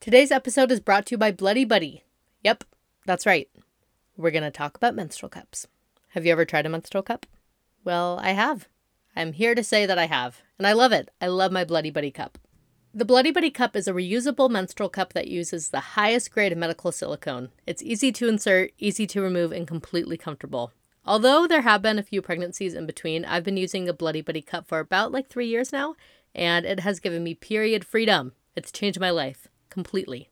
Today's episode is brought to you by Bloody Buddy. Yep, that's right. We're going to talk about menstrual cups. Have you ever tried a menstrual cup? Well, I have. I'm here to say that I have, and I love it. I love my Bloody Buddy cup. The Bloody Buddy cup is a reusable menstrual cup that uses the highest grade of medical silicone. It's easy to insert, easy to remove, and completely comfortable. Although there have been a few pregnancies in between, I've been using a Bloody Buddy cup for about like three years now, and it has given me period freedom. It's changed my life completely.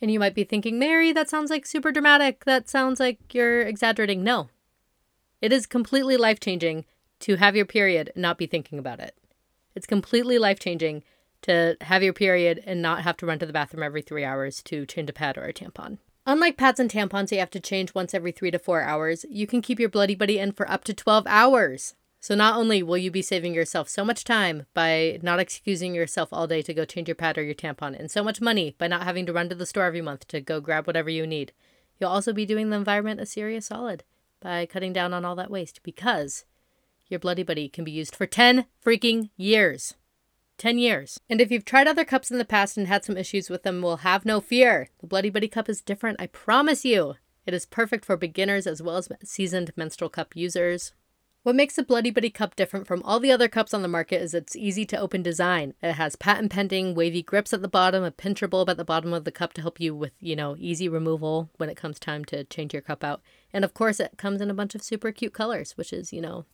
And you might be thinking, Mary, that sounds like super dramatic. That sounds like you're exaggerating. No. It is completely life changing to have your period and not be thinking about it. It's completely life changing to have your period and not have to run to the bathroom every three hours to change a pad or a tampon. Unlike pads and tampons you have to change once every three to four hours, you can keep your Bloody Buddy in for up to 12 hours. So not only will you be saving yourself so much time by not excusing yourself all day to go change your pad or your tampon, and so much money by not having to run to the store every month to go grab whatever you need, you'll also be doing the environment a serious solid by cutting down on all that waste because your Bloody Buddy can be used for 10 freaking years. 10 years. And if you've tried other cups in the past and had some issues with them, well, have no fear. The Bloody Buddy cup is different, I promise you. It is perfect for beginners as well as seasoned menstrual cup users. What makes the Bloody Buddy cup different from all the other cups on the market is its easy to open design. It has patent pending wavy grips at the bottom, a pincher bulb at the bottom of the cup to help you with, you know, easy removal when it comes time to change your cup out. And of course, it comes in a bunch of super cute colors, which is, you know,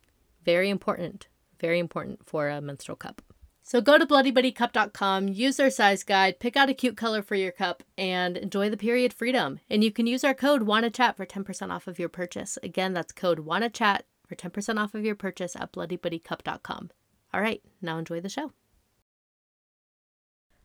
very important. Very important for a menstrual cup. So go to bloodybuddycup.com, use their size guide, pick out a cute color for your cup, and enjoy the period freedom. And you can use our code WANNACHAT for 10% off of your purchase. Again, that's code WANNACHAT for 10% off of your purchase at bloodybuddycup.com. All right, now enjoy the show.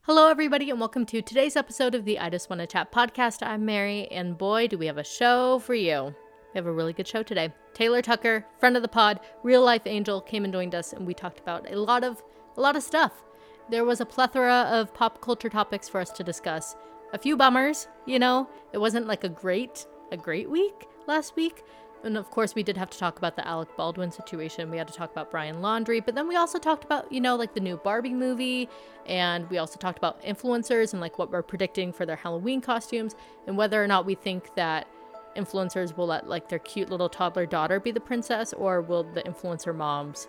Hello, everybody, and welcome to today's episode of the I Just Wanna Chat podcast. I'm Mary, and boy, do we have a show for you. We have a really good show today. Taylor Tucker, friend of the pod, real life angel, came and joined us, and we talked about a lot of a lot of stuff. There was a plethora of pop culture topics for us to discuss. A few bummers, you know. It wasn't like a great a great week last week, and of course, we did have to talk about the Alec Baldwin situation. We had to talk about Brian Laundrie, but then we also talked about, you know, like the new Barbie movie, and we also talked about influencers and like what we're predicting for their Halloween costumes, and whether or not we think that influencers will let like their cute little toddler daughter be the princess, or will the influencer moms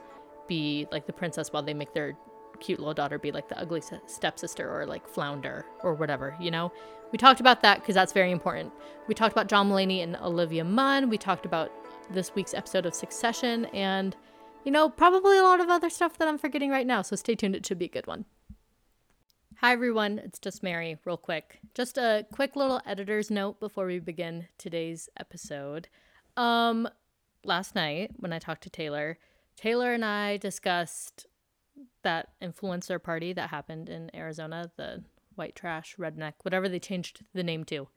be like the princess while they make their cute little daughter be like the ugly stepsister or like flounder or whatever, you know? We talked about that because that's very important. We talked about John Mulaney and Olivia Munn. We talked about this week's episode of Succession and, you know, probably a lot of other stuff that I'm forgetting right now. So stay tuned. It should be a good one. Hi, everyone. It's just Mary, real quick. Just a quick little editor's note before we begin today's episode. Um, last night when I talked to Taylor, Taylor and I discussed that influencer party that happened in Arizona, the white trash, redneck, whatever they changed the name to.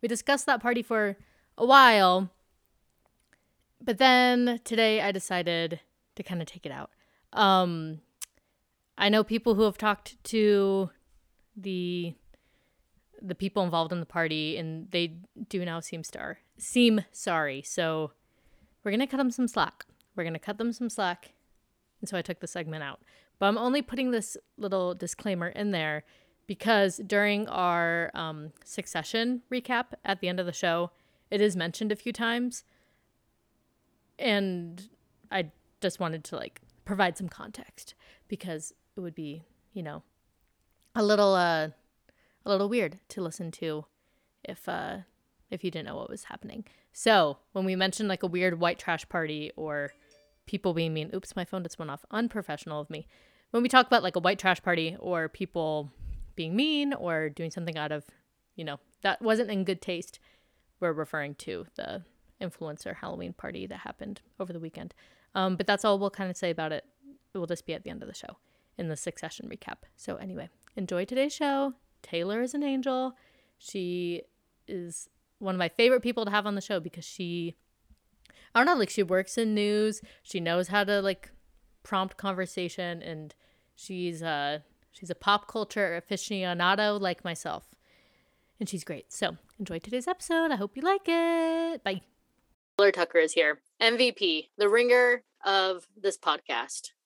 We discussed that party for a while, but then today I decided to kind of take it out. Um, I know people who have talked to the the people involved in the party, and they do now seem star seem sorry. So we're gonna cut them some slack. We're gonna cut them some slack, and so I took the segment out. But I'm only putting this little disclaimer in there because during our um, succession recap at the end of the show, it is mentioned a few times. And I just wanted to like provide some context because it would be, you know, a little uh a little weird to listen to if uh if you didn't know what was happening. So, when we mentioned like a weird white trash party or people being mean, oops, my phone just went off. Unprofessional of me. When we talk about like a white trash party or people being mean or doing something out of, you know, that wasn't in good taste, we're referring to the influencer Halloween party that happened over the weekend. Um, but that's all we'll kind of say about it. It will just be at the end of the show in the succession recap. So, anyway, enjoy today's show. Taylor is an angel. She is one of my favorite people to have on the show because she, I don't know, like she works in news. She knows how to like prompt conversation and she's uh She's a pop culture aficionado like myself. And she's great. So enjoy today's episode. I hope you like it. Bye. Taylor Tucker is here. MVP, the ringer of this podcast.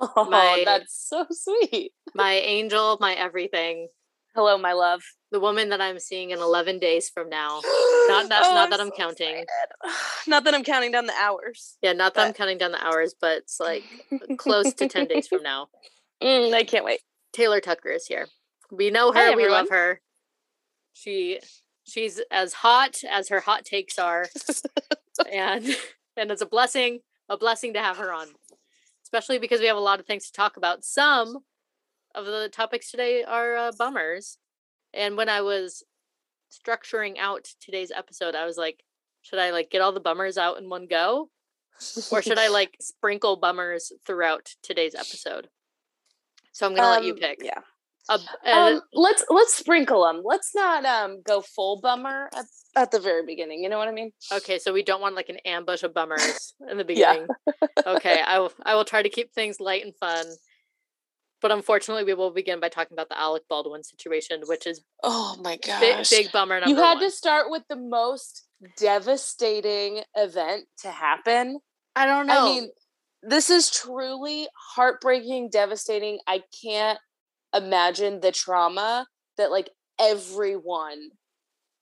Oh, my, that's so sweet. my angel, my everything. Hello, my love. The woman that I'm seeing in 11 days from now. Not that, Oh, not I'm that I'm so counting. Not that I'm counting down the hours. Yeah, not that I'm counting down the hours, but it's like close to 10 days from now. Mm, I can't wait. Taylor Tucker is here. We know Hi, her. we love her. She she's as hot as her hot takes are, and and it's a blessing, a blessing to have her on, especially because we have a lot of things to talk about. Some of the topics today are uh, bummers, and when I was structuring out today's episode, I was like, should I like get all the bummers out in one go, or should I like sprinkle bummers throughout today's episode? So I'm gonna let you Um, pick. Yeah. A- Um, let's let's sprinkle them. Let's not um go full bummer at, at the very beginning. You know what I mean? okay, so we don't want like an ambush of bummers in the beginning. okay, I will. I will try to keep things light and fun. But unfortunately, we will begin by talking about the Alec Baldwin situation, which is Oh my big, gosh. big bummer number you had one. to start with the most devastating event to happen. I don't know. I mean, this is truly heartbreaking, devastating. I can't imagine the trauma that like everyone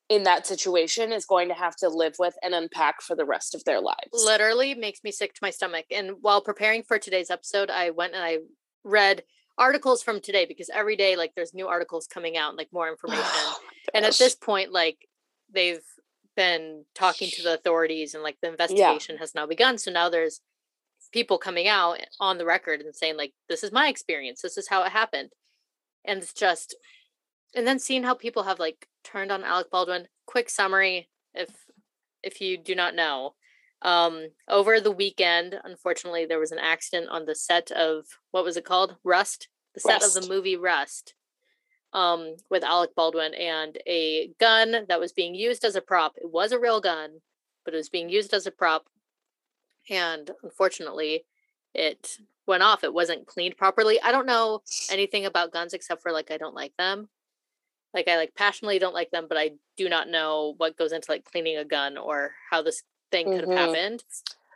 in that situation is going to have to live with and unpack for the rest of their lives. literally makes me sick to my stomach. And while preparing for today's episode, I went and I read articles from today because every day, like, there's new articles coming out, and, like more information. and at this point like they've been talking to the authorities and like the investigation has now begun. So now there's people coming out on the record and saying like this is my experience. This is how it happened. And it's just and then seeing how people have like turned on alec baldwin quick summary if if you do not know um over the weekend unfortunately there was an accident on the set of what was it called rust the set of the movie rust um, with Alec Baldwin and a gun that was being used as a prop. It was a real gun, but it was being used as a prop. And unfortunately, it went off. It wasn't cleaned properly. I don't know anything about guns except for like I don't like them. Like I like passionately don't like them, but I do not know what goes into like cleaning a gun or how this thing could have Mhm. happened.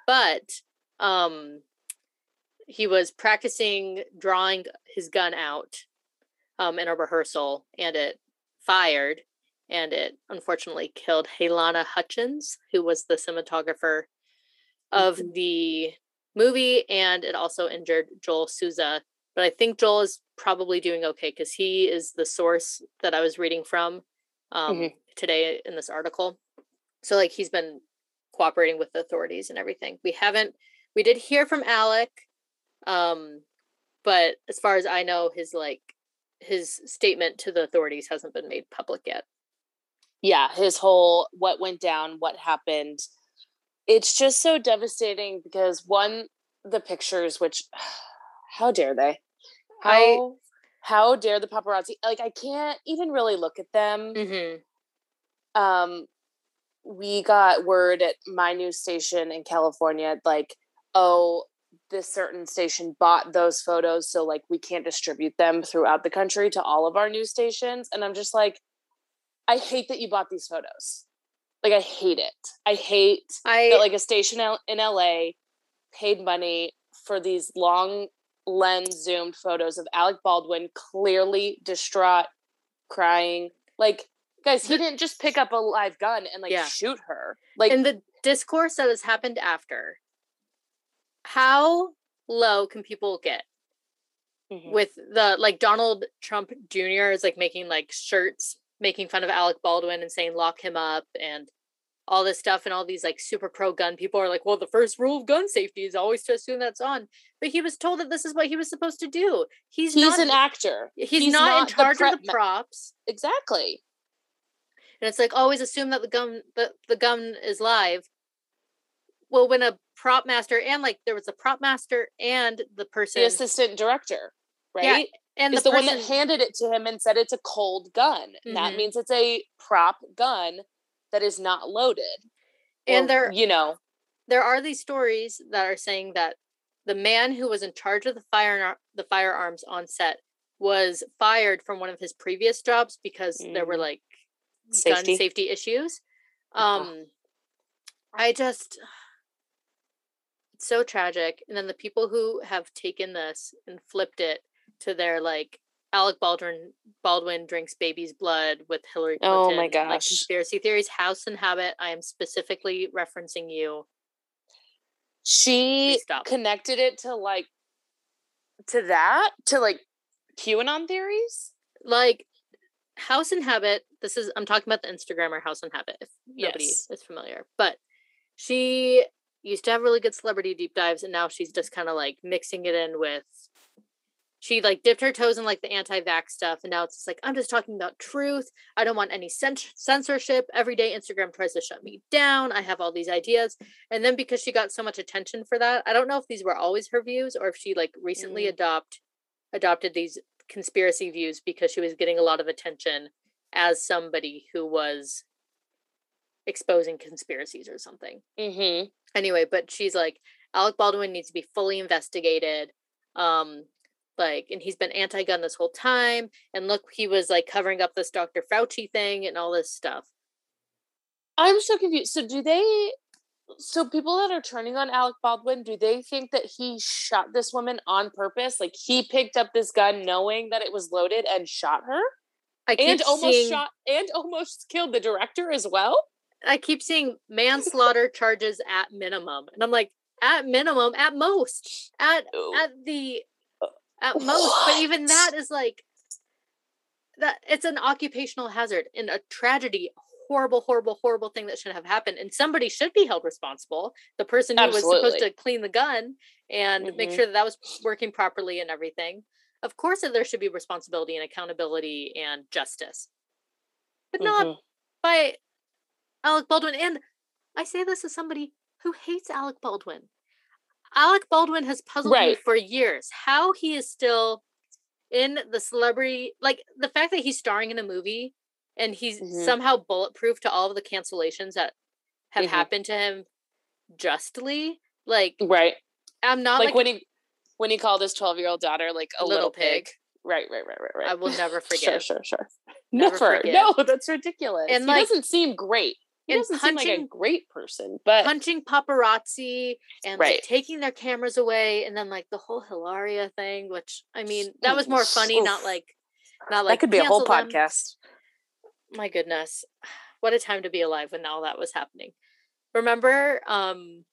But um he was practicing drawing his gun out um, in a rehearsal and it fired and it unfortunately killed Helena Hutchins, who was the cinematographer of Mhm. the movie, and it also injured Joel Souza. But I think Joel is probably doing okay because he is the source that I was reading from um, Mhm. today in this article. So like he's been cooperating with the authorities and everything. We haven't we did hear from Alec, um, but as far as I know, his like his statement to the authorities hasn't been made public yet. yeah, his whole what went down, what happened. It's just so devastating because one, the pictures, which how dare they? How I- how dare the paparazzi? Like I can't even really look at them. Mm-hmm. Um, we got word at my news station in California, like, oh, this certain station bought those photos, so like we can't distribute them throughout the country to all of our news stations. And I'm just like, I hate that you bought these photos. Like I hate it. I hate I that like a station in LA paid money for these long lens zoomed photos of Alec Baldwin clearly distraught, crying. Like, guys, he The- didn't just pick up a live gun and like Yeah. shoot her. Like, in the discourse that has happened after. How low can people get Mhm. with the like Donald Trump Jr. is like making like shirts making fun of Alec Baldwin and saying lock him up and all this stuff and all these like super pro gun people are like, well, the first rule of gun safety is always to assume that's on. But he was told that this is what he was supposed to do. He's, he's not an actor. he's, not, in the charge prep of the ma- props. exactly. And it's like always assume that the gun the, the gun is live. Well, when a prop master and like there was a prop master and the person The assistant director, Yeah, right? and is the, the, one person that handed it to him and said it's a cold gun. And That means it's a prop gun that is not loaded. and Or, there you know, there are these stories that are saying that the man who was in charge of the fire the firearms on set was fired from one of his previous jobs because there were Mm. like Safety. gun safety issues. Uh-huh. Um I just it's so tragic and then the people who have taken this and flipped it to their like Alec Baldwin Baldwin drinks baby's blood with Hillary Clinton. Oh my Like gosh. conspiracy theories, house of habit. I am specifically referencing you. She connected it to like to that to like QAnon theories. Like house of habit. This is I'm talking about the Instagrammer house of habit. If nobody Yes. is familiar, but she used to have really good celebrity deep dives, and now she's just kind of like mixing it in with. She like dipped her toes in like the anti-vax stuff, and now it's just like I'm just talking about truth. I don't want any cens- censorship. Every day Instagram tries to shut me down. I have all these ideas, and then because she got so much attention for that, I don't know if these were always her views or if she like recently Mm. adopt adopted these conspiracy views because she was getting a lot of attention as somebody who was exposing conspiracies or something. Mm-hmm. Anyway, but she's like Alec Baldwin needs to be fully investigated. Um like and he's been anti-gun this whole time and look he was like covering up this Dr. Fauci thing and all this stuff. I'm so confused. So do they so people that are turning on Alec Baldwin, do they think that he shot this woman on purpose? Like he picked up this gun knowing that it was loaded and shot her? I keep And almost seeing, shot and almost killed the director as well? I keep seeing manslaughter charges at minimum. And I'm like, at minimum, at most, at at the uh, at most. But even that is like that it's an occupational hazard and a tragedy, horrible, horrible, horrible thing that should have happened. And somebody should be held responsible. The person who was supposed to clean the gun and make Mhm. sure that that was working properly and everything. Of course, that there should be responsibility and accountability and justice, but not Mhm. by Alec Baldwin. And I say this as somebody who hates Alec Baldwin. Alec Baldwin has puzzled me for years. How he is still in the celebrity, like the fact that he's starring in a movie and he's Mhm. somehow bulletproof to all of the cancellations that have Mhm. happened to him justly. Like, Right. I'm not like, like, when he when he called his 12 year old daughter like a Little little, pig. pig. Right, right, right, right, right. I will never forget Sure, sure, sure. Never Never. No, that's ridiculous. And, he like- doesn't seem great. He and doesn't seem like a great person, but punching paparazzi and like taking their cameras away and then like the whole Hilaria thing, which I mean that was more funny, not like not like that could be a whole them. podcast. My goodness. What a time to be alive when all that was happening. Remember um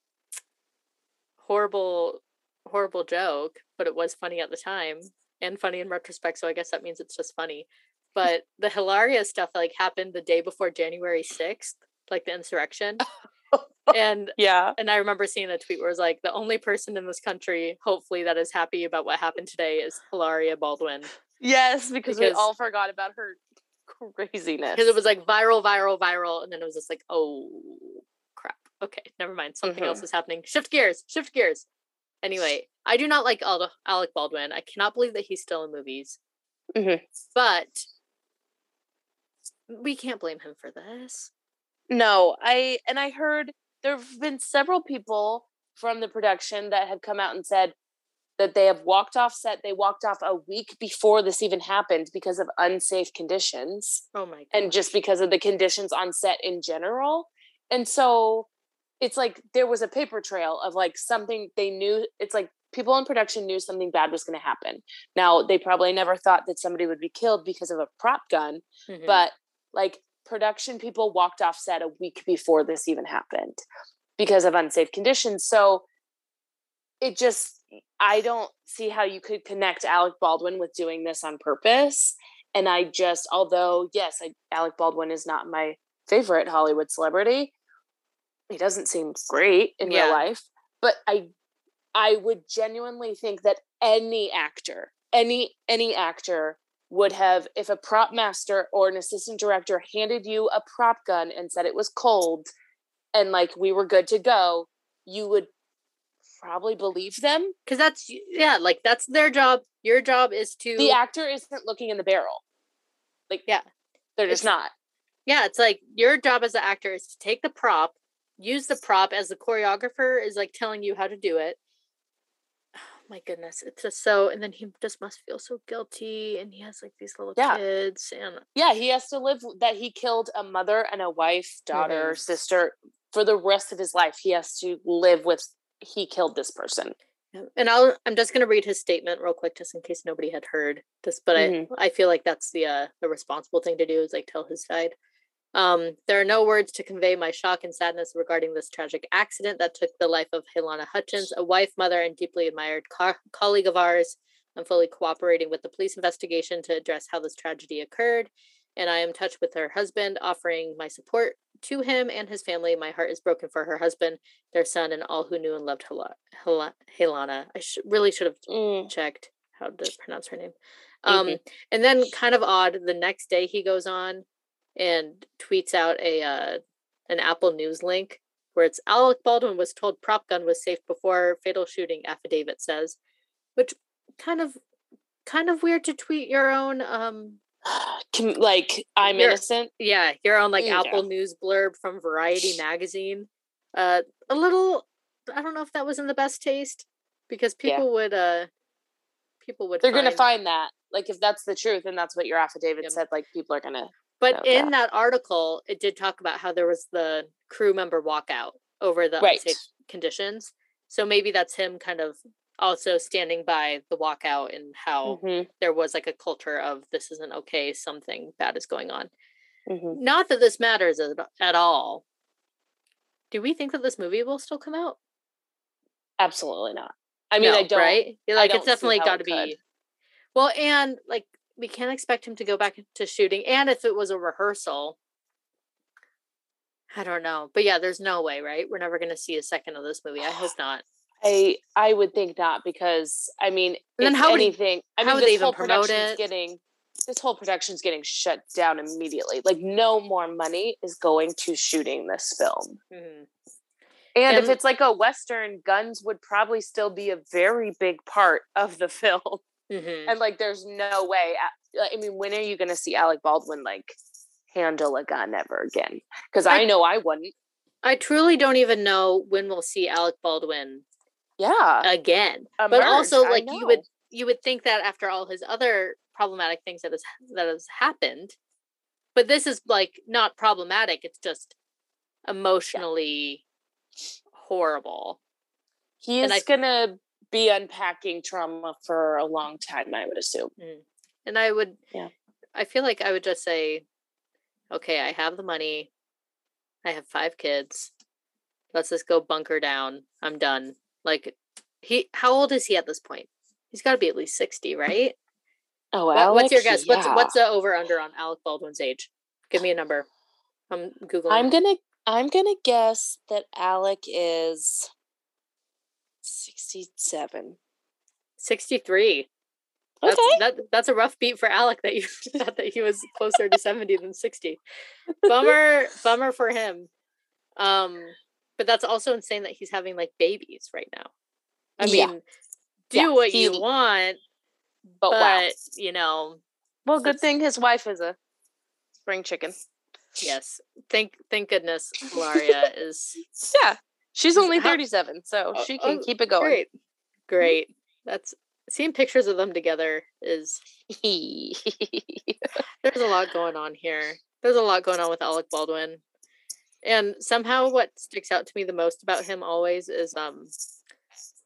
horrible horrible joke, but it was funny at the time and funny in retrospect, so I guess that means it's just funny. But the Hilaria stuff like happened the day before January 6th, like the insurrection. and Yeah. and I remember seeing a tweet where it was like, the only person in this country, hopefully, that is happy about what happened today is Hilaria Baldwin. Yes, because, Because- we all forgot about her craziness. Because it was like viral, viral, viral. And then it was just like, oh, crap. Okay, never mind. Something else Mhm. is happening. Shift gears, shift gears. Anyway, I do not like Alec Baldwin. I cannot believe that he's still in movies. Mhm. But we can't blame him for this. No, I and I heard there have been several people from the production that have come out and said that they have walked off set. They walked off a week before this even happened because of unsafe conditions Oh my god. and just because of the conditions on set in general. And so it's like there was a paper trail of like something they knew. It's like people in production knew something bad was going to happen. Now, they probably never thought that somebody would be killed because of a prop gun, Mhm. but like production people walked off set a week before this even happened because of unsafe conditions so it just i don't see how you could connect alec baldwin with doing this on purpose and i just although yes I, alec baldwin is not my favorite hollywood celebrity he doesn't seem great in Yeah. real life but i i would genuinely think that any actor any any actor would have if a prop master or an assistant director handed you a prop gun and said it was cold and like we were good to go you would probably believe them because that's yeah like that's their job your job is to the actor isn't looking in the barrel like Yeah. they're just It's- not yeah it's like your job as an actor is to take the prop use the prop as the choreographer is like telling you how to do it oh my goodness it's just so and then he just must feel so guilty and he has like these little Yeah. kids and yeah he has to live that he killed a mother and a wife daughter Mhm. sister for the rest of his life he has to live with he killed this person And I'll I'm just gonna read his statement real quick just in case nobody had heard this, but Mhm. I, I feel like that's the uh the responsible thing to do is like tell his side. Um, there are no words to convey my shock and sadness regarding this tragic accident that took the life of Helena Hutchins, a wife, mother, and deeply admired co- colleague of ours. I'm fully cooperating with the police investigation to address how this tragedy occurred, and I am in touch with her husband, offering my support to him and his family. My heart is broken for her husband, their son, and all who knew and loved Hel- Hel- Helena. I sh- really should have Mm, checked how to pronounce her name. Um, and then kind of odd, the next day he goes on and tweets out a uh, an Apple News link where it's Alec Baldwin was told prop gun was safe before fatal shooting affidavit says, which kind of kind of weird to tweet your own um like I'm You're- innocent. yeah your own like Yeah. Apple News blurb from Variety magazine. Uh, a little I don't know if that was in the best taste because Yeah. people would uh people would They're gonna find- find that. Like if that's the truth and that's what your affidavit Yep. said, like people are gonna. But in that. that article, it did talk about how there was the crew member walkout over the Right. unsafe conditions. So maybe that's him kind of also standing by the walkout and how Mhm, there was like a culture of this isn't okay, something bad is going on. mhm. Not that this matters at, all. Do we think that this movie will still come out? Absolutely not. I mean, I don't. right? Like don't it's definitely got to be. could. Well, and like we can't expect him to go back to shooting. And if it was a rehearsal, I don't know. But yeah, there's no way, right? We're never going to see a second of this movie. I hope not. I I would think not because I mean, And then if how would anything, I mean, would this whole promote production's it? getting this whole production's getting shut down immediately. Like, no more money is going to shooting this film. Mhm. And, if it's like a western, guns would probably still be a very big part of the film. Mhm. And like, there's no way. I mean, when are you going to see Alec Baldwin like handle a gun ever again? Because I, I- know I wouldn't. I truly don't even know when we'll see Alec Baldwin Yeah, again. but also, like you would you would think that after all his other problematic things that has that has happened, but this is like not problematic. It's just emotionally horrible. He is I- gonna be unpacking trauma for a long time. I would assume. Mm. And I would, Yeah. I feel like I would just say, okay, I have the money. I have five kids. Let's just go bunker down. I'm done. Like, he, how old is he at this point? He's got to be at least 60, right? Oh, What- what's your guess? What's yeah. what's the over under on Alec Baldwin's age? Give me a number. I'm googling. I'm gonna I'm gonna guess that Alec is sixty-seven. 63. That's, Okay. that, that's a rough beat for Alec that you thought that he was closer to 70 than 60. Bummer, bummer for him. Um, but that's also insane that he's having like babies right now. I Yeah. mean, do Yeah, what he- you want, But, but wow. you know, Well, good thing his wife is a spring chicken. yes. Thank thank goodness Hilaria is Yeah. She's only 37, so Oh, she oh, can oh, keep it going. great. Great. That's seeing pictures of them together is there's a lot going on here. There's a lot going on with Alec Baldwin. And somehow what sticks out to me the most about him always is um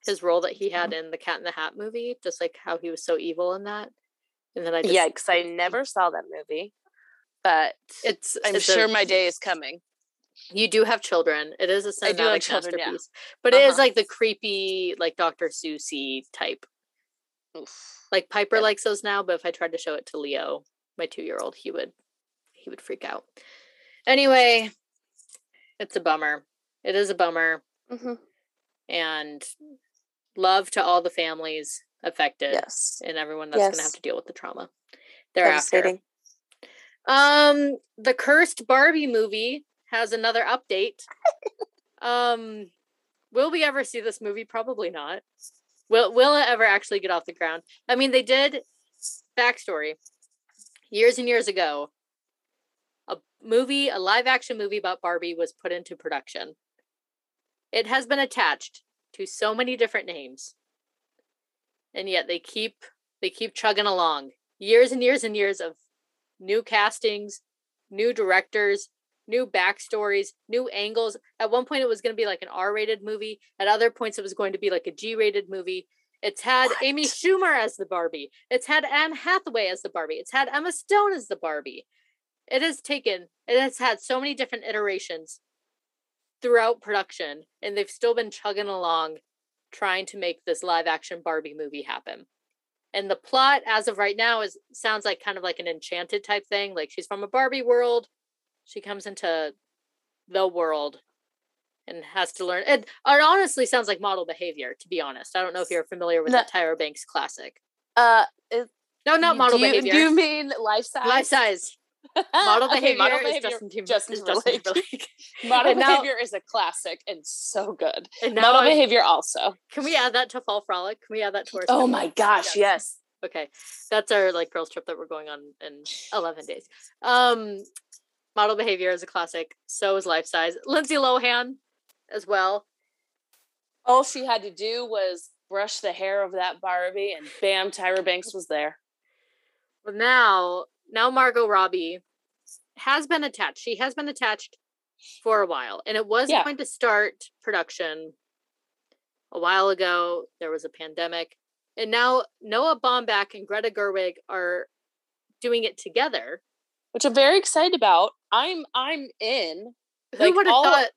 his role that he had in the Cat in the Hat movie, just like how he was so evil in that. And then I just because I never saw that movie. But it's I'm it's sure a- my day is coming. you do have children. It is a I do have cinematic children, yeah. masterpiece. But it is Uh-huh. like the creepy, like Dr. Seussy type. Oof. Like Piper Yep. likes those now, but if I tried to show it to Leo, my two year old, he would he would freak out. Anyway, it's a bummer. It is a bummer. Mhm. And love to all the families affected Yes. and everyone that's gonna have to deal with the trauma thereafter. Um, the cursed Barbie movie has another update. um, will we ever see this movie? Probably not. Will Will it ever actually get off the ground? I mean, they did. Backstory: years and years ago, movie, a live action movie about Barbie, was put into production. It has been attached to so many different names, and yet they keep they keep chugging along. Years and years and years of new castings, new directors, new backstories, new angles. At one point, it was going to be like an R rated movie. At other points, it was going to be like a G rated movie. It's had what? Amy Schumer as the Barbie. It's had Anne Hathaway as the Barbie. It's had Emma Stone as the Barbie. It has taken, it has had so many different iterations throughout production, and they've still been chugging along trying to make this live action Barbie movie happen. And the plot, as of right now, is sounds like kind of like an enchanted type thing. Like she's from a Barbie world, she comes into the world and has to learn. It, it honestly sounds like model behavior, to be honest. I don't know if you're familiar with no. that Tyra Banks classic. Uh, no, not model do you, behavior. Do you mean life size? Life size. Model behavior model behavior Justin, Tim- Justin Timberlake. model behavior is a classic and so good. And model I'm, behavior also. Can we add that to Fall Frolic? Can we add that to our? Oh my gosh, yes. yes. Okay, that's our like girls trip that we're going on in eleven days. Um, model behavior is a classic. So is life size. Lindsay Lohan, as well. All she had to do was brush the hair of that Barbie, and bam, Tyra Banks was there. Well, now now Margot Robbie has been attached. She has been attached for a while, and it was yeah. going to start production a while ago. There was a pandemic, and now Noah Baumbach and Greta Gerwig are doing it together, which I'm very excited about. I'm I'm in. Who like, would have thought?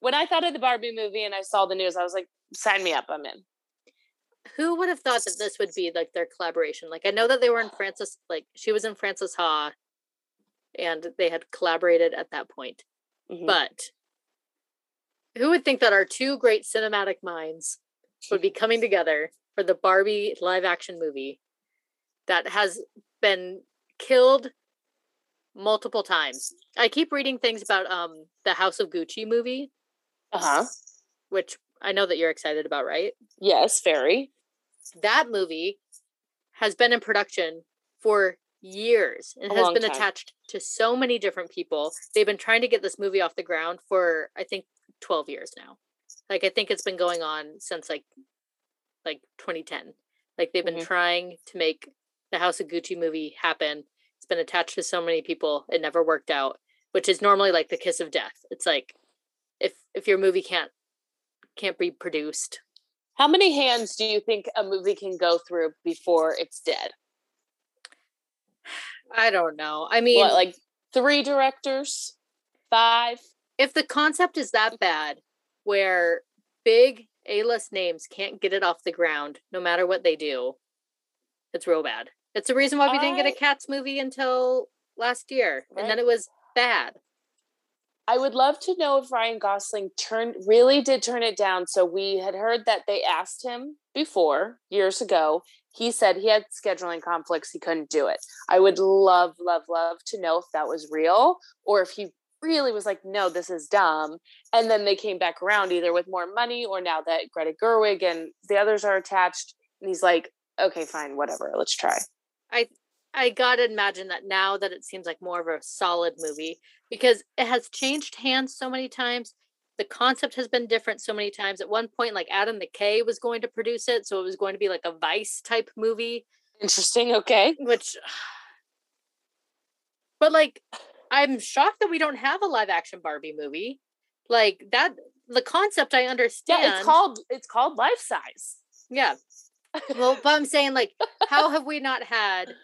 When I thought of the Barbie movie and I saw the news, I was like, "Sign me up! I'm in." Who would have thought that this would be like their collaboration? Like I know that they were in Frances, like she was in Frances Ha, and they had collaborated at that point. Mm-hmm. But who would think that our two great cinematic minds would be coming together for the Barbie live action movie that has been killed multiple times. I keep reading things about um the House of Gucci movie. Uh-huh. Which I know that you're excited about, right? Yes, very that movie has been in production for years and has been time. attached to so many different people. They've been trying to get this movie off the ground for I think 12 years now. Like I think it's been going on since like like 2010. Like they've been mm-hmm. trying to make the House of Gucci movie happen. It's been attached to so many people. It never worked out, which is normally like the kiss of death. It's like if if your movie can't can't be produced how many hands do you think a movie can go through before it's dead? I don't know. I mean, what, like three directors, five. If the concept is that bad, where big A-list names can't get it off the ground, no matter what they do, it's real bad. It's the reason why we I... didn't get a Cats movie until last year, right. and then it was bad. I would love to know if Ryan Gosling turned really did turn it down. So we had heard that they asked him before years ago. He said he had scheduling conflicts, he couldn't do it. I would love, love, love to know if that was real or if he really was like, no, this is dumb. And then they came back around either with more money or now that Greta Gerwig and the others are attached. And he's like, okay, fine, whatever, let's try. I I gotta imagine that now that it seems like more of a solid movie because it has changed hands so many times. The concept has been different so many times. At one point, like Adam McKay was going to produce it, so it was going to be like a Vice type movie. Interesting. Okay. Which, but like, I'm shocked that we don't have a live action Barbie movie. Like that, the concept I understand. Yeah, it's called it's called life size. Yeah. Well, but I'm saying like, how have we not had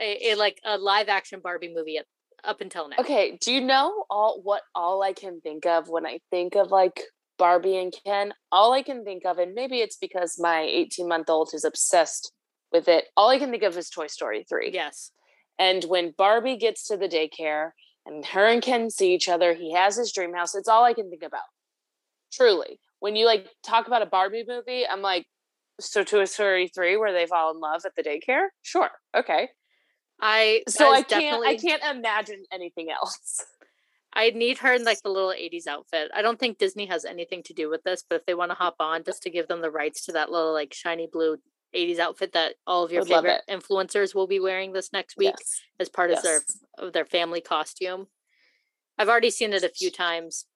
a, a like a live action Barbie movie at, up until now. Okay, do you know all what all I can think of when I think of like Barbie and Ken? All I can think of, and maybe it's because my 18 month old is obsessed with it. All I can think of is Toy Story 3. Yes. And when Barbie gets to the daycare and her and Ken see each other, he has his dream house. It's all I can think about. Truly. When you like talk about a Barbie movie, I'm like, so Toy Story 3 where they fall in love at the daycare? Sure. Okay. I so I can't I can't imagine anything else. I need her in like the little 80s outfit. I don't think Disney has anything to do with this, but if they want to hop on just to give them the rights to that little like shiny blue 80s outfit that all of your favorite influencers will be wearing this next week yes. as part yes. of their of their family costume. I've already seen it a few times.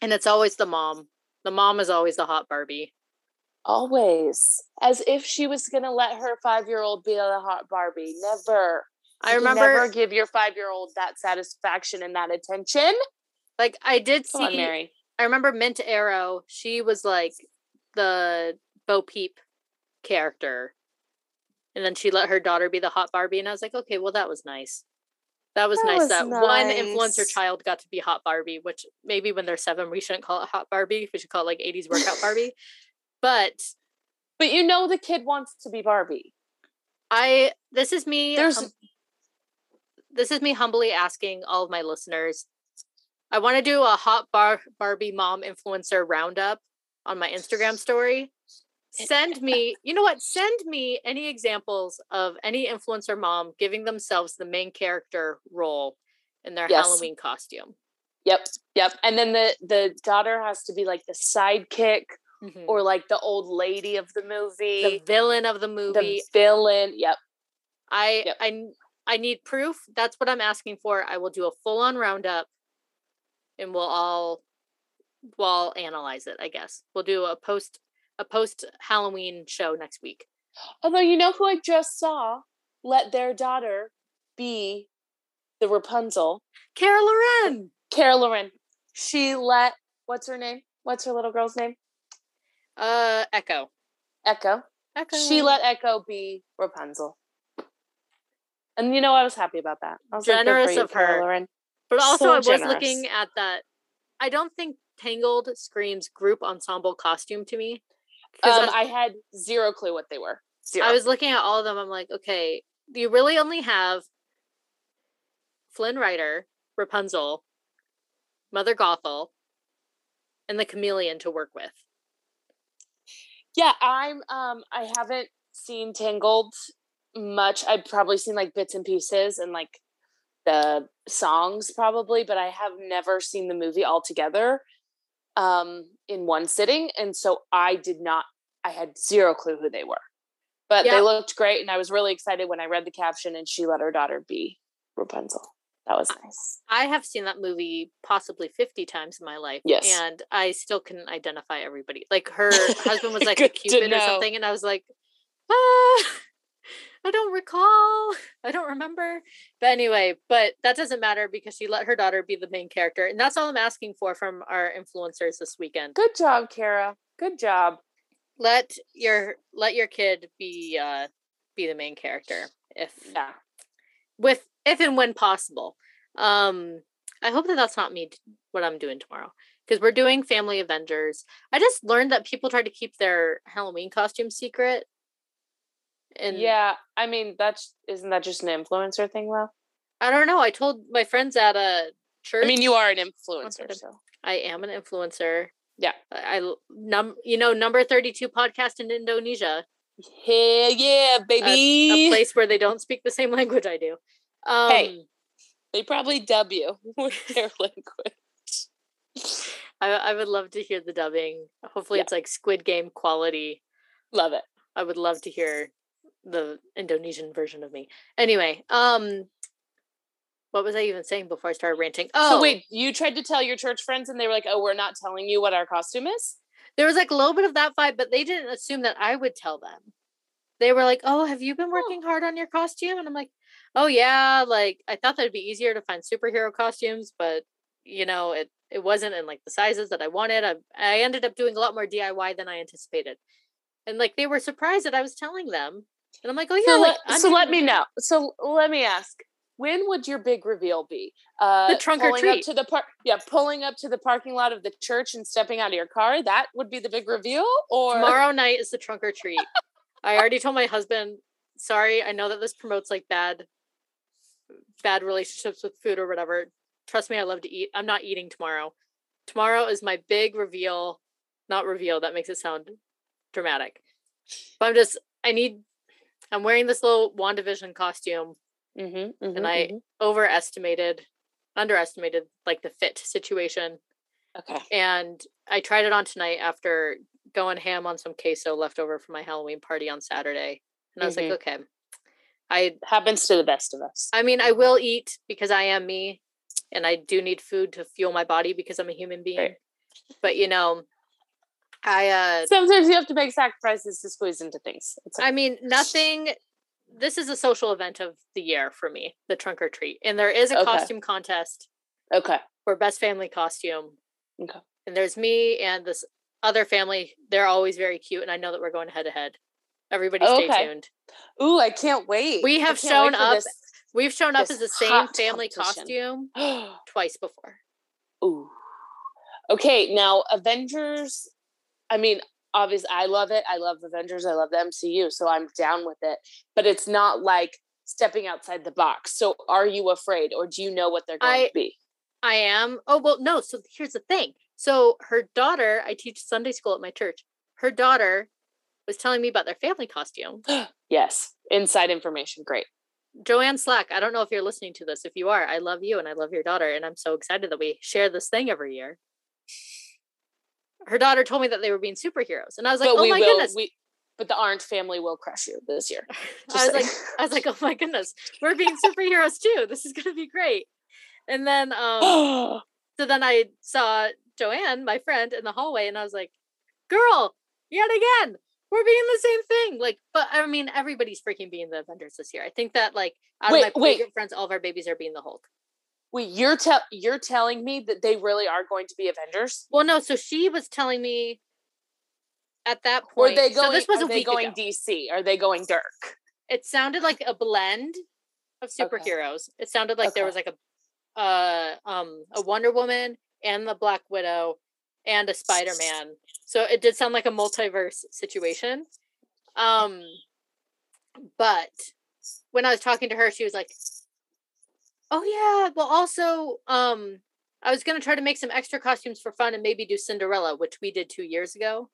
And it's always the mom. The mom is always the hot Barbie. Always. As if she was going to let her five year old be a hot Barbie. Never. I remember never give your five year old that satisfaction and that attention. like I did Come on, see Mary. I remember Mint Arrow, she was like the Bo Peep character. And then she let her daughter be the hot Barbie. And I was like, okay, well, that was nice. That was That nice was that one influencer child got to be hot Barbie, which maybe when they're seven, we shouldn't call it hot Barbie. We should call it like 80s workout Barbie. But But you know the kid wants to be Barbie. I, this is me. There's- hum- this is me humbly asking all of my listeners. I want to do a hot bar Barbie mom influencer roundup on my Instagram story. Send me, you know what? Send me any examples of any influencer mom giving themselves the main character role in their Yes. Halloween costume. Yep, yep. And then the the daughter has to be like the sidekick Mhm. or like the old lady of the movie, the villain of the movie, the, villain. Yep. I Yep. I I need proof. That's what I'm asking for. I will do a full on roundup and we'll all we'll all analyze it, I guess. We'll do a post a post Halloween show next week. Although you know who I just saw let their daughter be the Rapunzel, Cara Loren. Carol Loren. She let what's her name? What's her little girl's name? Uh Echo. Echo. Echo. She let Echo be Rapunzel. And you know, I was happy about that. I was Generous you, of her. Loren. But also so I was generous. looking at that. I don't think Tangled screams group ensemble costume to me. Um, I- I had zero clue what they were. Zero. I was looking at all of them. I'm like, okay, you really only have Flynn Rider, Rapunzel, Mother Gothel, and the Chameleon to work with. Yeah, I'm um I haven't seen Tangled much. I've probably seen like bits and pieces and like the songs probably, but I have never seen the movie altogether um in one sitting and so I did not I had zero clue who they were. But Yeah. they looked great and I was really excited when I read the caption and she let her daughter be Rapunzel. That was nice. I have seen that movie possibly 50 times in my life. Yes. And I still couldn't identify everybody. Like her husband was like a Cupid or something. And I was like, ah, I don't recall. I don't remember. But anyway, but that doesn't matter because she let her daughter be the main character. And that's all I'm asking for from our influencers this weekend. Good job, Cara. Good job. Let your let your kid be uh be the main character if Yeah. with if and when possible. Um, I hope that that's not me what I'm doing tomorrow because we're doing Family Avengers. I just learned that people try to keep their Halloween costume secret. And yeah, I mean that's isn't that just an influencer thing though? I don't know. I told my friends at a church. I mean, you are an influencer, so I am an influencer. Yeah. I num you know number thirty two podcast in Indonesia. hell yeah, baby! a baby. place where they don't speak the same language I do. Um, Hey. they probably dub you with their language. I, I would love to hear the dubbing. Hopefully, Yeah. it's like Squid Game quality. Love it. I would love to hear the Indonesian version of me. Anyway, um, what was I even saying before I started ranting? Oh, So wait, you tried to tell your church friends, and they were like, "Oh, we're not telling you what our costume is." there was like a little bit of that vibe, but they didn't assume that I would tell them. They were like, "Oh, have you been working hard on your costume?" And I'm like, "Oh yeah, like I thought that'd be easier to find superhero costumes, but you know, it it wasn't in like the sizes that I wanted. I I ended up doing a lot more DIY than I anticipated." And like they were surprised that I was telling them. And I'm like, "Oh yeah, so like, let, so let me know. So let me ask. When would your big reveal be? Uh, the trunk or treat. Up to the par- yeah, pulling up to the parking lot of the church and stepping out of your car. That would be the big reveal. Or Tomorrow night is the trunk or treat. I already told my husband, sorry, I know that this promotes like bad bad relationships with food or whatever. Trust me, I love to eat. I'm not eating tomorrow. Tomorrow is my big reveal. Not reveal, that makes it sound dramatic. But I'm just I need I'm wearing this little WandaVision costume. Mhm, mhm, And I- mhm. Overestimated, underestimated like the fit situation. okay. and I tried it on tonight after going ham on some queso left over from my Halloween party on Saturday. And I was like, okay. I Happens to the best of us. I mean, I will eat because I am me and I do need food to fuel my body because I'm a human being. Right. But you know, I uh Sometimes you have to make sacrifices to squeeze into things. It's I mean, nothing this is a social event of the year for me, the trunk or treat. And there is a Okay. costume contest Okay. for best family costume. Okay. And there's me and this other family. They're always very cute, and I know that we're going head to head. Everybody oh, stay Okay. tuned. Ooh, I can't wait. We have shown up- this. We've shown up as the same family costume twice before. Ooh. Okay, now Avengers. I mean, obviously, I love it. I love Avengers. I love the MCU, so I'm down with it. But it's not like stepping outside the box. So, are you afraid, or do you know what they're going I- to be? I am. Oh, well, no. So here's the thing. So her daughter, I teach Sunday school at my church. Her daughter was telling me about their family costume. Yes, inside information. Great. Joanne Slack, I don't know if you're listening to this. If you are, I love you and I love your daughter. And I'm so excited that we share this thing every year. Her daughter told me that they were being superheroes. And I was like, but oh my will. goodness. We, but the Orange family will crush you this year. I was like. I was like, oh my goodness, we're being superheroes too. This is gonna be great. And then um so then I saw Joanne, my friend, in the hallway, and I was like, girl, yet again, we're being the same thing. Like, but I mean, everybody's freaking being the Avengers this year. I think that like out Wait, of my wait. friends, all of our babies are being the Hulk. Wait, you're tell you're telling me that they really are going to be Avengers? Well, no, so she was telling me at that point. are they going? so this was a week going ago. DC? Are they going Dirk? it sounded like a blend of Okay. superheroes. It sounded like there was like a uh um a Wonder Woman and the Black Widow and a Spider-Man. So it did sound like a multiverse situation. Um but when I was talking to her she was like Oh yeah, well also um I was going to try to make some extra costumes for fun and maybe do Cinderella, which we did 2 years ago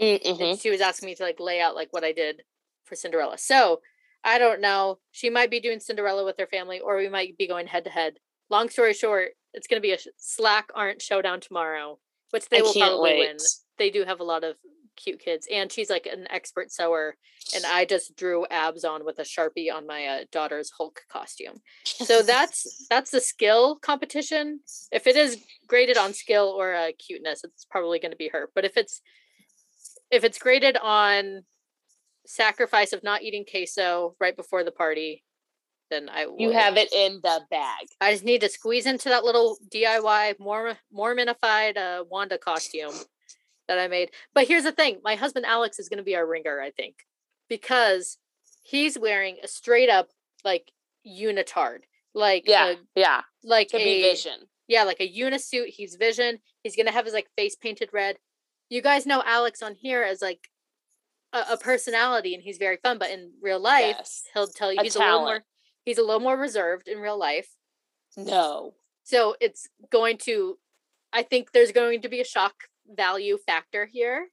Mm-hmm. and she was asking me to like lay out like what I did for Cinderella. So I don't know. She might be doing Cinderella with her family, or we might be going head to head. Long story short, it's going to be a Slack aren't showdown tomorrow, which they I will probably wait. win. They do have a lot of cute kids, and she's like an expert sewer. And I just drew abs on with a sharpie on my uh, daughter's Hulk costume. So that's that's the skill competition. If it is graded on skill or uh, cuteness, it's probably going to be her. But if it's if it's graded on sacrifice of not eating queso right before the party, then I you have it in the bag. I just need to squeeze into that little DIY Mormon Mormonified uh, Wanda costume that I made. But here's the thing: my husband Alex is going to be our ringer, I think, because he's wearing a straight up like unitard, like Yeah, a, yeah. like To a Vision. yeah, like a unisuit. He's Vision. He's gonna have his like face painted red. You guys know Alex on here as like a, personality, and he's very fun. But in real life, Yes. he'll tell you A he's a little more talent. He's a little more reserved in real life. No. So it's going to, I think there's going to be a shock value factor here.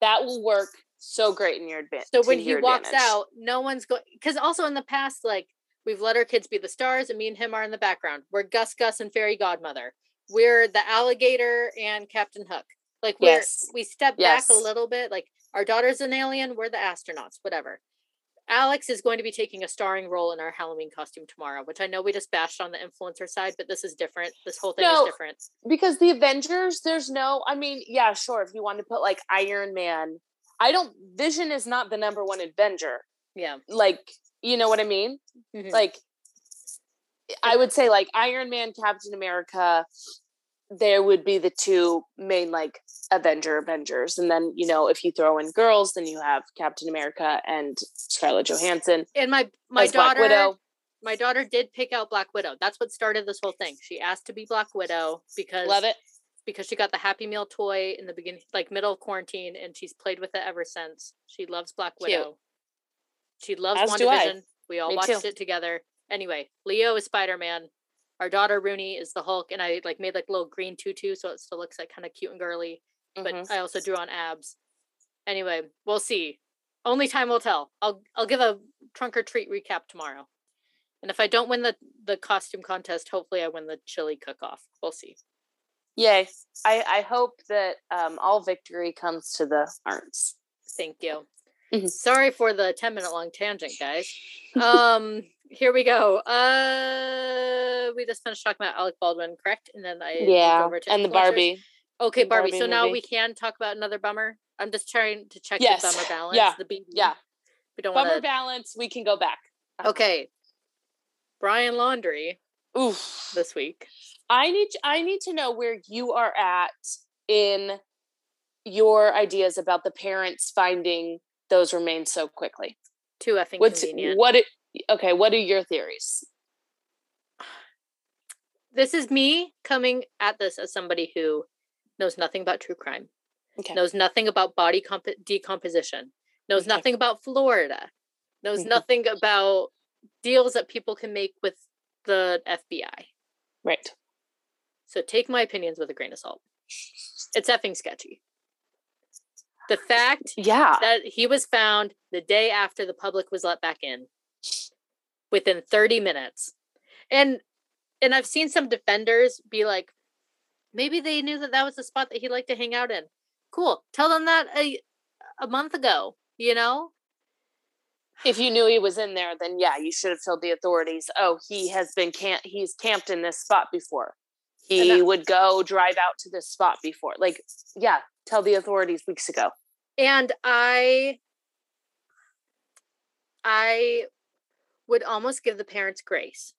That will work so great in your advantage. So when he walks out, no one's going because also in the past, like we've let our kids be the stars, and me and him are in the background. We're Gus Gus and Fairy Godmother. We're the alligator and Captain Hook. Like we're Yes. we step Yes. back a little bit. Like our daughter's an alien, we're the astronauts, whatever. Alex is going to be taking a starring role in our Halloween costume tomorrow, which I know we just bashed on the influencer side, but this is different. This whole thing No. is different. because the Avengers, there's no. I mean, yeah, sure. If you want to put like Iron Man, I don't. Vision is not the number one Avenger. Yeah. Like, you know what I mean? Mhm. Like, I would say like Iron Man, Captain America. There would be the two main like Avenger Avengers, and then you know if you throw in girls, then you have Captain America and Scarlett Johansson and my my as Black daughter Widow. my daughter did pick out Black Widow. That's what started this whole thing. She asked to be Black Widow because Love it. because she got the Happy Meal toy in the beginning, like middle of quarantine, and she's played with it ever since. She loves Black Cute. Widow. She loves As. WandaVision. We all Me watched too. it together. Anyway, Leo is Spider Man. Our daughter Rooney is the Hulk, and I like made like little green tutu, so it still looks like kind of cute and girly. But Mhm. I also drew on abs. Anyway, we'll see. Only time will tell. I'll I'll give a trunk or treat recap tomorrow. And if I don't win the the costume contest, hopefully I win the chili cook off. We'll see. Yay! I I hope that um, all victory comes to the arts. Thank you. Mhm. Sorry for the 10 minute long tangent, guys. Um, here we go. Uh, we just finished talking about Alec Baldwin, correct? And then I Yeah, over to and the. Barbie. Okay, Barbie. Barbie So now movie. we can talk about another bummer. I'm just trying to check Yes, the bummer balance. yeah, The BB. Yeah, We don't Bummer want to. balance. We can go back. Okay. Brian Laundrie Oof. this week. I need I need to know where you are at in your ideas about the parents finding those remains so quickly. Too effing What's convenient. what it, okay, what are your theories? This is me coming at this as somebody who knows nothing about true crime, Okay. knows nothing about body comp- decomposition, knows Okay. nothing about Florida, knows Mhm. nothing about deals that people can make with the FBI. Right. So take my opinions with a grain of salt. It's effing sketchy. The fact Yeah. that he was found the day after the public was let back in within 30 minutes. And and I've seen some defenders be like maybe they knew that that was the spot that he liked to hang out in. Cool. Tell them that a a month ago, you know? if you knew he was in there, then yeah, you should have told the authorities, oh, he has been camp he's camped in this spot before. He would go drive out to this spot before. Like, yeah, tell the authorities weeks ago. And I I would almost give the parents grace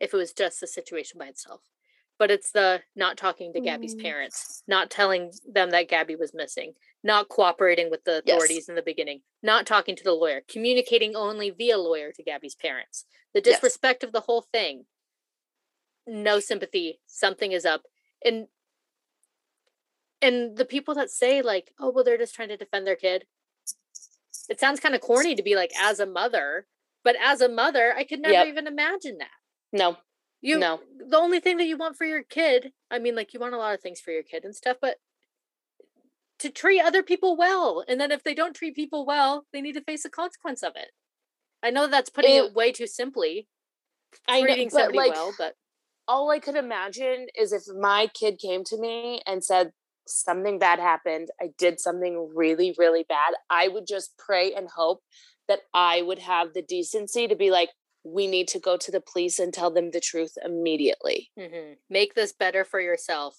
if it was just the situation by itself. But it's the not talking to Gabby's Mm. parents, not telling them that Gabby was missing, not cooperating with the Yes. authorities in the beginning, not talking to the lawyer, communicating only via lawyer to Gabby's parents. The Yes. disrespect of the whole thing. No sympathy. Something is up. And and the people that say like, "Oh, well, they're just trying to defend their kid," it sounds kind of corny to be like, as a mother, but as a mother, I could never Yep. even imagine that. No. You No. the only thing that you want for your kid, I mean, like you want a lot of things for your kid and stuff, but to treat other people well, and then if they don't treat people well, they need to face the consequence of it. I know that's putting it, It- way too simply. I know, treating but somebody like well, but all I could imagine is if my kid came to me and said something bad happened, I did something really, really bad, I would just pray and hope that I would have the decency to be like, we need to go to the police and tell them the truth immediately. mhm, make this better for yourself.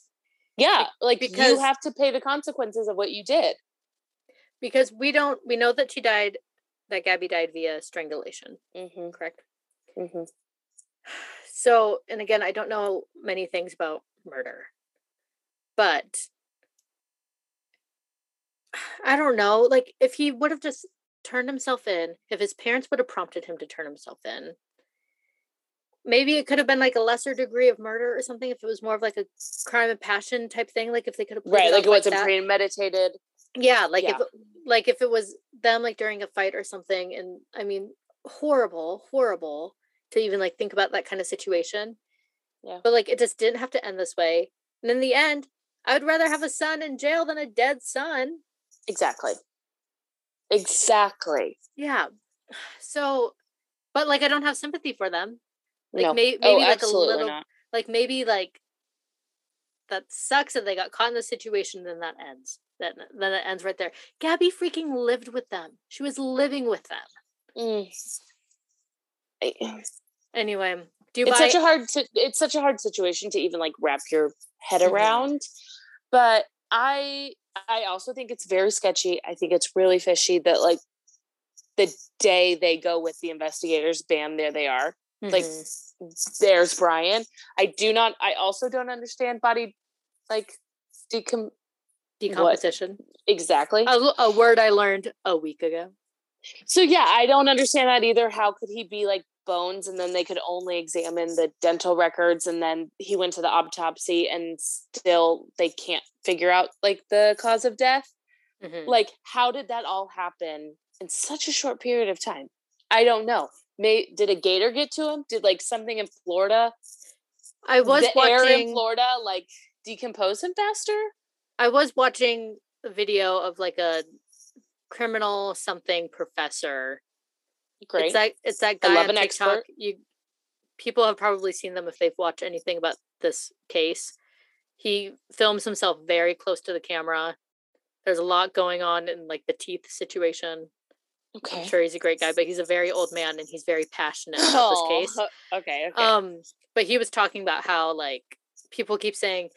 Yeah, like because you have to pay the consequences of what you did. Because we don't we know that she died that Gabby died via strangulation, Mm-hmm, correct? mm-hmm. So, and again, I don't know many things about murder, but I don't know. Like, if he would have just turned himself in, if his parents would have prompted him to turn himself in, maybe it could have been like a lesser degree of murder or something. If it was more of like a crime of passion type thing, like if they could have Right, like it wasn't that. premeditated. Yeah, like Yeah. if like if it was them like during a fight or something and I mean horrible, horrible to even like think about that kind of situation. Yeah. But like it just didn't have to end this way. And in the end, I would rather have a son in jail than a dead son. Exactly. Exactly. Yeah. So but like I don't have sympathy for them. Like no. may- maybe oh, like a little not. like maybe like that sucks that they got caught in the situation then that ends then then it ends right there gabby freaking lived with them she was living with them Mm. Anyway do you it's buy such a hard si- it's such a hard situation to even like wrap your head around but i i also think it's very sketchy. I think it's really fishy that like the day they go with the investigators bam there they are. Like Mhm. there's brian. I do not i also don't understand body like decom decomposition. Exactly. A word i learned a week ago. So yeah, I don't understand that either. How could he be like bones and then they could only examine the dental records and then he went to the autopsy and still they can't figure out like the cause of death? Mhm. Like how did that all happen in such a short period of time? I don't know. May did a gator get to him? Did like something in Florida, i was the air in Florida like decompose him faster? i was watching a video of like a criminal something professor Great. It's that it's that guy on TikTok. expert. You people have probably seen them if they've watched anything about this case. He films himself very close to the camera. There's a lot going on in like the teeth situation. okay. I'm sure he's a great guy, but he's a very old man and he's very passionate about this case. Oh, okay, okay. Um, but he was talking about how like people keep saying,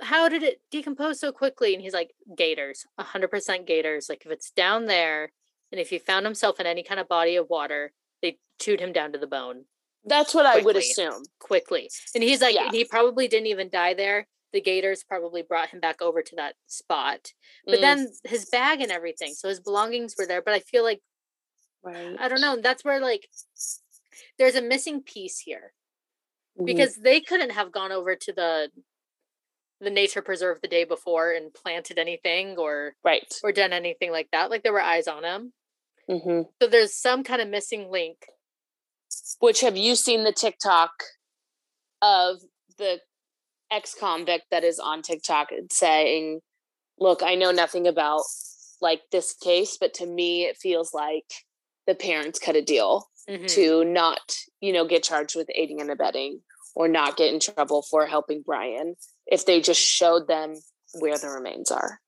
"How did it decompose so quickly?" And he's like, "Gators, hundred percent gators. Like if it's down there, and if he found himself in any kind of body of water, they chewed him down to the bone. That's what I would assume. quickly. And he's like, Yeah. he probably didn't even die there. The Gators probably brought him back over to that spot. But Mm, then his bag and everything, so his belongings were there. But I feel like, right. I don't know, that's where like there's a missing piece here Mhm. because they couldn't have gone over to the the nature preserve the day before and planted anything or right. or done anything like that like there were eyes on him hmm so there's some kind of missing link Which have you seen the TikTok of the ex convict that is on TikTok saying, "Look, I know nothing about like this case, but to me, it feels like the parents cut a deal Mhm. to not, you know, get charged with aiding and abetting or not get in trouble for helping Brian if they just showed them where the remains are."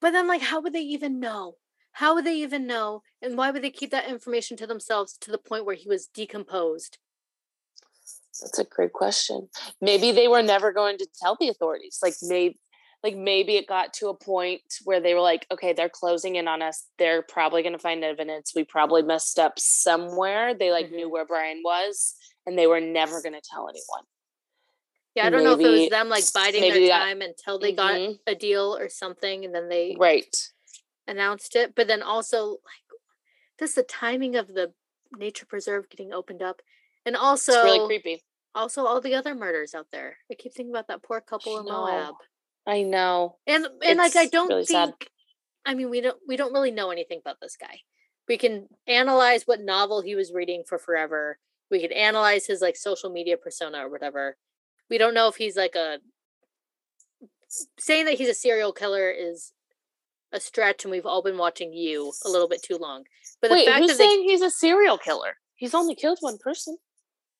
But then, like, how would they even know? How would they even know? And why would they keep that information to themselves to the point where he was decomposed? That's a great question. Maybe they were never going to tell the authorities. Like maybe like maybe it got to a point where they were like, okay, they're closing in on us. They're probably going to find evidence. We probably messed up somewhere. They like knew Mhm. where Brian was and they were never going to tell anyone. Yeah, I don't know if it was them like biding their they got- time until they got Mhm. a deal or something, and then they right. Announced it. But then also, like, just the timing of the nature preserve getting opened up, and also It's really creepy. also all the other murders out there. I keep thinking about that poor couple in. Moab. I know. and and like i don't really sad. think i mean we don't we don't really know anything about this guy we can analyze what novel he was reading for forever we could analyze his like social media persona or whatever we don't know if he's like a saying that he's a serial killer is a stretch and we've all been watching you a little bit too long but Wait, the fact who's that they saying he's a serial killer? He's only killed one person.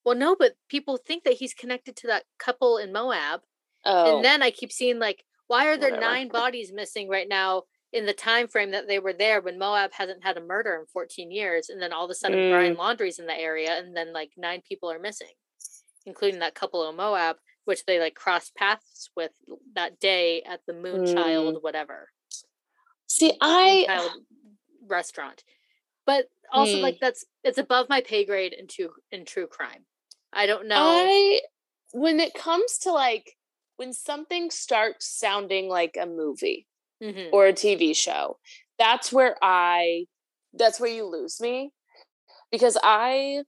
well no but people think that he's connected to that couple in moab Oh, and then I keep seeing like, why are there Whatever. nine bodies missing right now in the time frame that they were there when Moab hasn't had a murder in 14 years, and then all of a sudden Mm. Brian Laundrie's in the area, and then like nine people are missing, including that couple in Moab, which they like crossed paths with that day at the Moonchild whatever see, I restaurant. But also Hmm. like that's it's above my pay grade in true in true crime. I don't know. I when it comes to like when something starts sounding like a movie Mhm. or a TV show, that's where I that's where you lose me because I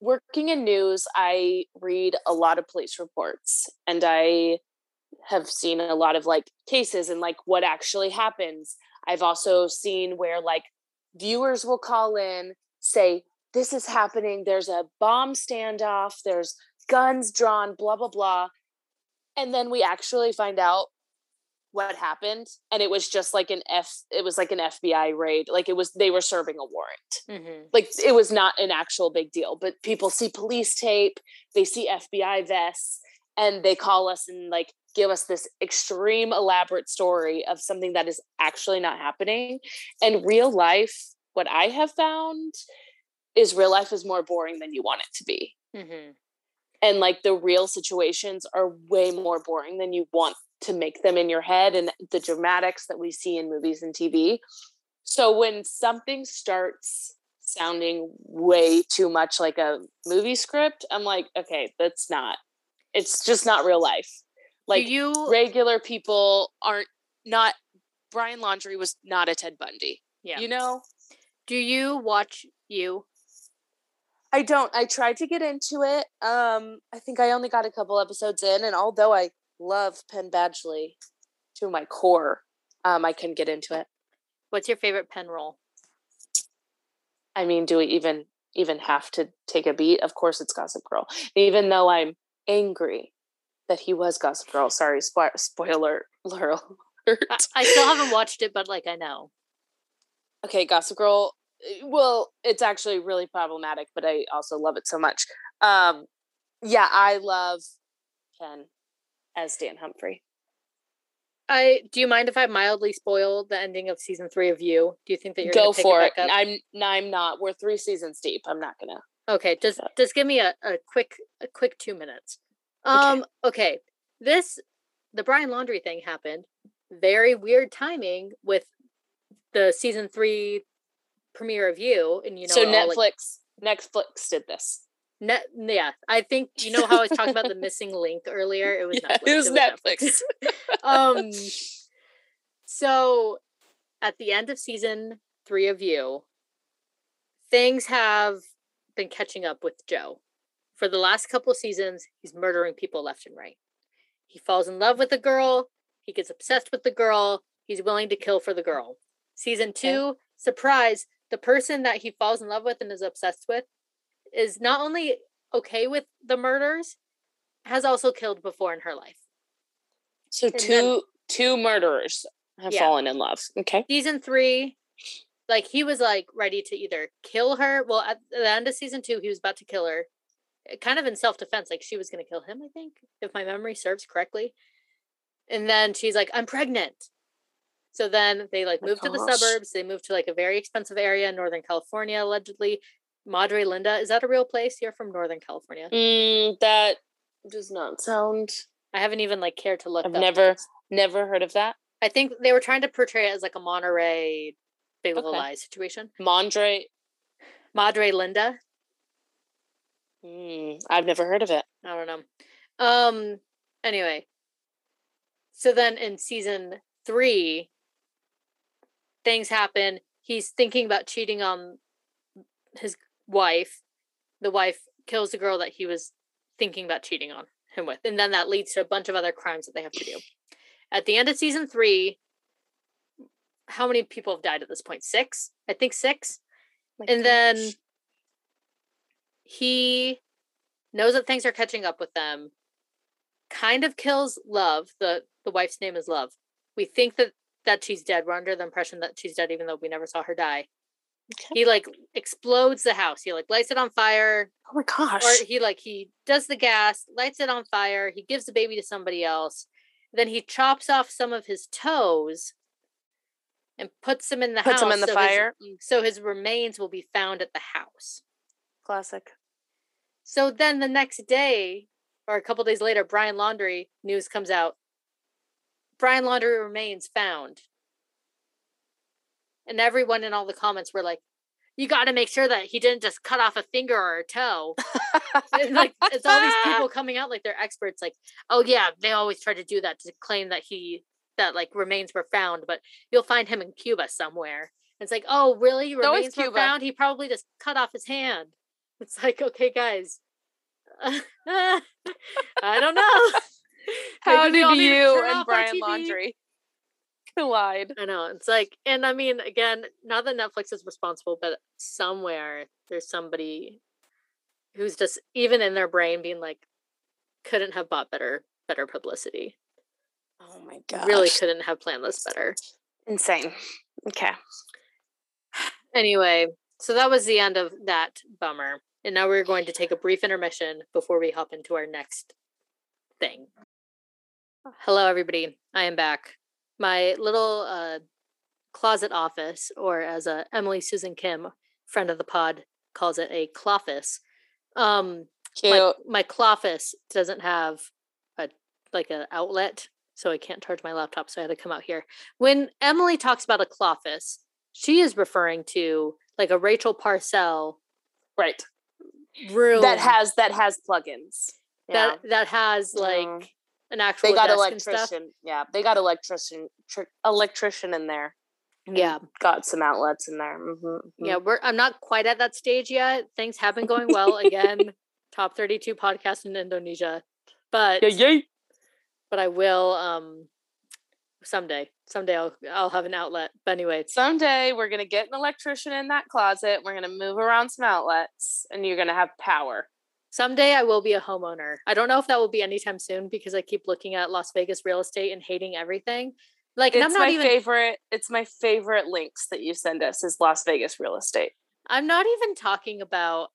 working in news, I read a lot of police reports and I have seen a lot of like cases and like what actually happens. I've also seen where like viewers will call in, say, this is happening, there's a bomb standoff, there's guns drawn, blah, blah, blah. And then we actually find out what happened. And it was just like an F, it was like an FBI raid. Like it was, they were serving a warrant Mhm. like it was not an actual big deal but people see police tape they see fbi vests and they call us and like give us this extreme elaborate story of something that is actually not happening and real life what i have found is real life is more boring than you want it to be Mhm. and like the real situations are way more boring than you want to make them in your head and the dramatics that we see in movies and TV. So when something starts sounding way too much like a movie script, I'm like, okay, that's not. It's just not real life. Like Do you regular people aren't not Brian Laundrie was not a Ted Bundy. yeah. You know? Do you watch you? I don't. I tried to get into it. Um, I think I only got a couple episodes in, and although I love Penn Badgley to my core, um, I couldn't get into it. What's your favorite Penn role? I mean, do we even even have to take a beat? Of course, it's Gossip Girl. Even though I'm angry that he was Gossip Girl. Sorry, spo- spoiler alert. I, I still haven't watched it, but like I know. okay, Gossip Girl. eh, Well, it's actually really problematic, but I also love it so much. Um, yeah, I love Ken as Dan Humphrey. I do you mind if I mildly spoil the ending of season three of you? Do you think that you're Go for it it. back up? I'm I'm not. We're three seasons deep. I'm not gonna. Okay, just Yeah. just give me a, a quick a quick two minutes. Okay. Um, okay. This the Brian Laundrie thing happened. Very weird timing with the season three premiere of You, and you know, so all, like, Netflix Netflix did this. Net, yeah, I think you know how I was talking about the missing link earlier. It was Yeah, Netflix. it was Netflix. um, so at the end of season three of You, things have been catching up with Joe. For the last couple seasons, he's murdering people left and right. He falls in love with a girl. He gets obsessed with the girl. He's willing to kill for the girl. Season two, surprise, the person that he falls in love with and is obsessed with is not only okay with the murders, has also killed before in her life. So And two then- two murderers have Yeah. fallen in love. Okay. Season three, like he was like ready to either kill her. Well, at the end of season two, he was about to kill her, kind of in self defense. Like she was going to kill him, I think, if my memory serves correctly. And then she's like, "I'm pregnant." So then they like move to the suburbs. They move to like a very expensive area in Northern California, allegedly. Madre Linda, is that a real place? You're from Northern California. Mm, that does not sound. I haven't even like cared to look. I've up never because never heard of that. I think they were trying to portray it as like a Monterey Big Little Okay. Lies situation. Mondre. Madre Linda. Mm, I've never heard of it. I don't know. Um. Anyway, so then in season three, things happen. He's thinking about cheating on his wife. The wife kills the girl that he was thinking about cheating on him with, and then that leads to a bunch of other crimes that they have to do. At the end of season three, how many people have died at this point? Six, I think six. My and then gosh. He knows that things are catching up with them kind of kills love the the wife's name is love we think that that she's dead we're under the impression that she's dead even though we never saw her die Okay. he like explodes the house he like lights it on fire oh my gosh. or he like he does the gas lights it on fire he gives the baby to somebody else then he chops off some of his toes and puts them in the Puts house them in the so fire. Mm, so his remains will be found at the house Classic. So then the next day, or a couple days later, Brian Laundrie news comes out. Brian Laundrie remains found. And everyone in all the comments were like, you got to make sure that he didn't just cut off a finger or a toe. Like, it's all these people coming out like they're experts, like, oh yeah, they always try to do that to claim that he, that like remains were found, but you'll find him in Cuba somewhere. It's like, oh, really? Remains were found? He probably just cut off his hand. It's like, okay, guys. I don't know. How Maybe did all need to you and Brian Laundrie collide? I know. It's like, and I mean, again, not that Netflix is responsible, but somewhere there's somebody who's just even in their brain being like, couldn't have bought better, better publicity. Oh my god. Really couldn't have planned this better. insane. Okay. Anyway, so that was the end of that bummer. And now we're going to take a brief intermission before we hop into our next thing. Hello, everybody. I am back. My little uh, closet office, or as uh, Emily Susan Kim, friend of the pod, calls it a cloffice. Um, Cute. my, my cloffice doesn't have a like an outlet, so I can't charge my laptop. So I had to come out here. When Emily talks about a cloffice, she is referring to like a Rachel Parcell right. Room That has that has plugins. Yeah. that that has like Mhm. an actual they got desk and stuff. electrician. Yeah, they got electrician tr- electrician in there. Yeah, Got some outlets in there. hmm yeah. We're I'm not quite at that stage yet. Things have been going well. Again, top 32 podcast in Indonesia, but Yeah, yeah. but I will um someday. Someday I'll I'll have an outlet. But anyway, Someday we're gonna get an electrician in that closet. We're gonna move around some outlets, and you're gonna have power. someday I will be a homeowner. I don't know if that will be anytime soon because I keep looking at Las Vegas real estate and hating everything. Like, It's I'm not my even favorite. It's my favorite links that you send us is Las Vegas real estate. I'm not even talking about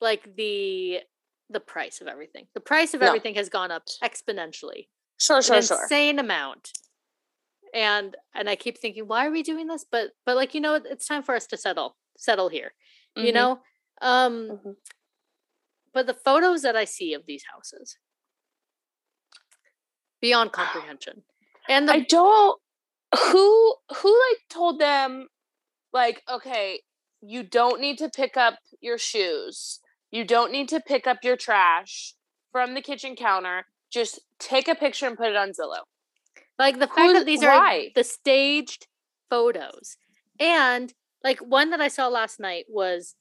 like the the price of everything. The price of No. everything has gone up exponentially. Sure, sure, an sure. insane amount. And and I keep thinking, why are we doing this? But but like you know, it's time for us to settle settle here. You Mhm, know, um, mhm. but the photos that I see of these houses beyond comprehension, and the I don't. who who like told them like okay you don't need to pick up your shoes you don't need to pick up your trash from the kitchen counter just take a picture and put it on zillow Like the fact Who's- that these are why? the staged photos. And like one that I saw last night was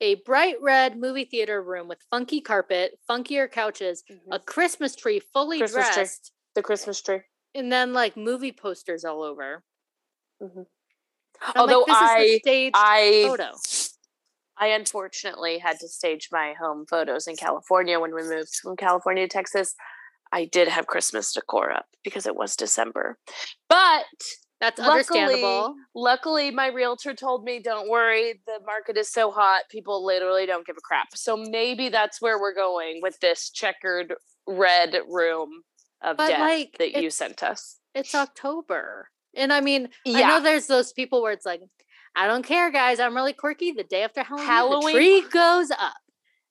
a bright red movie theater room with funky carpet, funkier couches, a Christmas tree fully Christmas tree. dressed, the christmas tree and then like movie posters all over. Mhm. Although like, this is the i staged i photo. I unfortunately had to stage my home photos in California when we moved from California to Texas. I did have Christmas decor up because it was December. But That's understandable. luckily my realtor told me, don't worry, the market is so hot, people literally don't give a crap. So maybe that's where we're going with this checkered red room of But, death like, that you sent us. It's October. And I mean, I Yeah. know there's those people where it's like, I don't care, guys. I'm really quirky. The day after Halloween, Halloween- the tree goes up.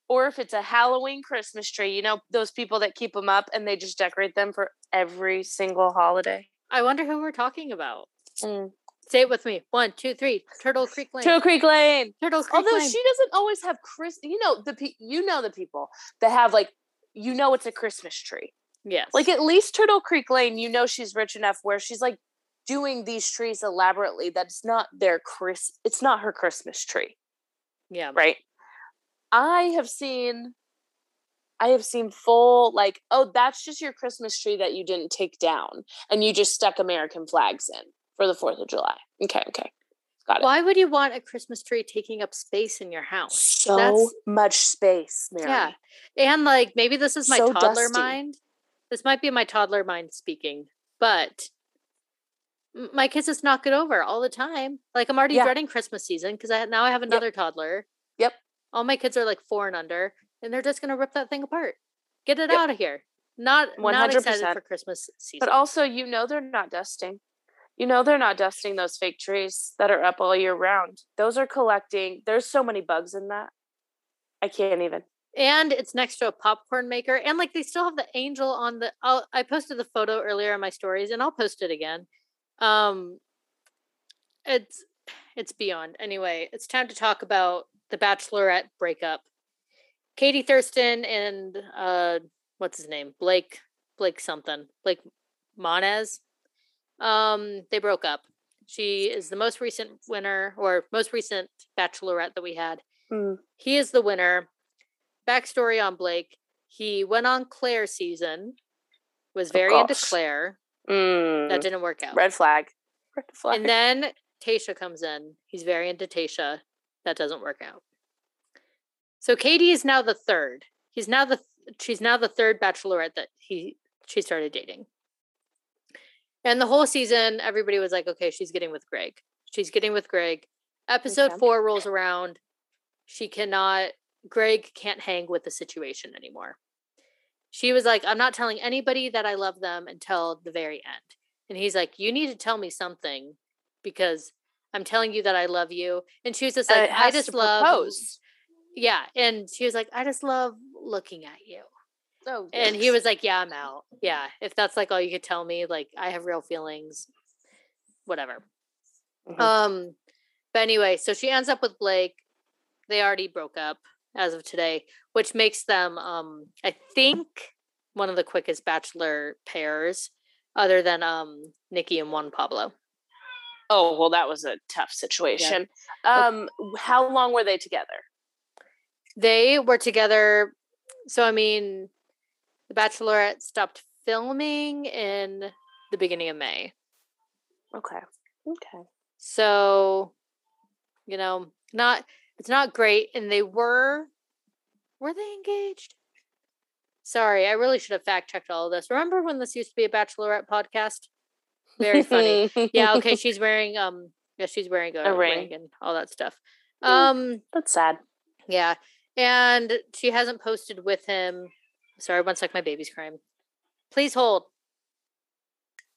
Or if it's a Halloween Christmas tree, you know, those people that keep them up and they just decorate them for every single holiday. I wonder who we're talking about. Mm. Say it with me. One, two, three. Turtle Creek Lane. Turtle Creek Lane. Turtle Creek Lane. Although Lane. she doesn't always have Chris, you know the pe- you know the people that have like you know it's a Christmas tree. yes. Like at least Turtle Creek Lane, you know she's rich enough where she's like doing these trees elaborately. That's not their Chris. It's not her Christmas tree, yeah. right? I have seen, I have seen full like oh that's just your Christmas tree that you didn't take down and you just stuck American flags in for the Fourth of July. Okay, okay, got it. Why would you want a Christmas tree taking up space in your house? So That's- much space, Mary. Yeah. And like maybe this is my So toddler dusty. mind. This might be my toddler mind speaking, but my kids just knock it over all the time. Like I'm already Yeah. dreading Christmas season because I now I have another toddler. Yep. All my kids are like four and under, and they're just gonna rip that thing apart. Get it Yep. out of here. Not not excited 100%. for Christmas season. But also, you know, they're not dusting. You know, they're not dusting those fake trees that are up all year round. Those are collecting. There's so many bugs in that. I can't even. and it's next to a popcorn maker and like they still have the angel on the I'll, i posted the photo earlier in my stories and i'll post it again um it's it's beyond anyway it's time to talk about the bachelorette breakup katie thurston and uh what's his name blake blake something blake Moynes um they broke up she is the most recent winner or most recent bachelorette that we had Mm. he is the winner. Backstory on Blake: He went on Claire season, was very into. Claire. Mm. That didn't work out. Red flag. Red flag. And then Tasha comes in. He's very into Tasha. That doesn't work out. So Katie is now the third. He's now the she's now the third bachelorette that he she started dating. And the whole season, everybody was like, okay, she's getting with Greg. She's getting with Greg. Episode Okay. four rolls around. She cannot, Greg can't hang with the situation anymore. She was like, I'm not telling anybody that I love them until the very end. And he's like, You need to tell me something because I'm telling you that I love you. And she was just like, I just love. propose. Yeah. And she was like, I just love looking at you. Oh, And he was like, Yeah, I'm out. Yeah. If that's like all you could tell me, like I have real feelings, whatever. Mhm. Um, but anyway, so she ends up with Blake. They already broke up as of today, which makes them, um, I think, one of the quickest bachelor pairs, other than um Nikki and Juan Pablo. Oh well, that was a tough situation. Um, how long were they together? They were together. So I mean, The Bachelorette stopped filming in the beginning of May. Okay. Okay. So, you know, not it's not great. And they were were they engaged? Sorry, I really should have fact checked all of this. Remember when this used to be a bachelorette podcast? Very funny. yeah, okay, she's wearing um yeah, she's wearing a, A ring. ring. and all that stuff. Mm. Um That's sad. yeah. And she hasn't posted with him. Sorry, one sec, my baby's crying. Please hold.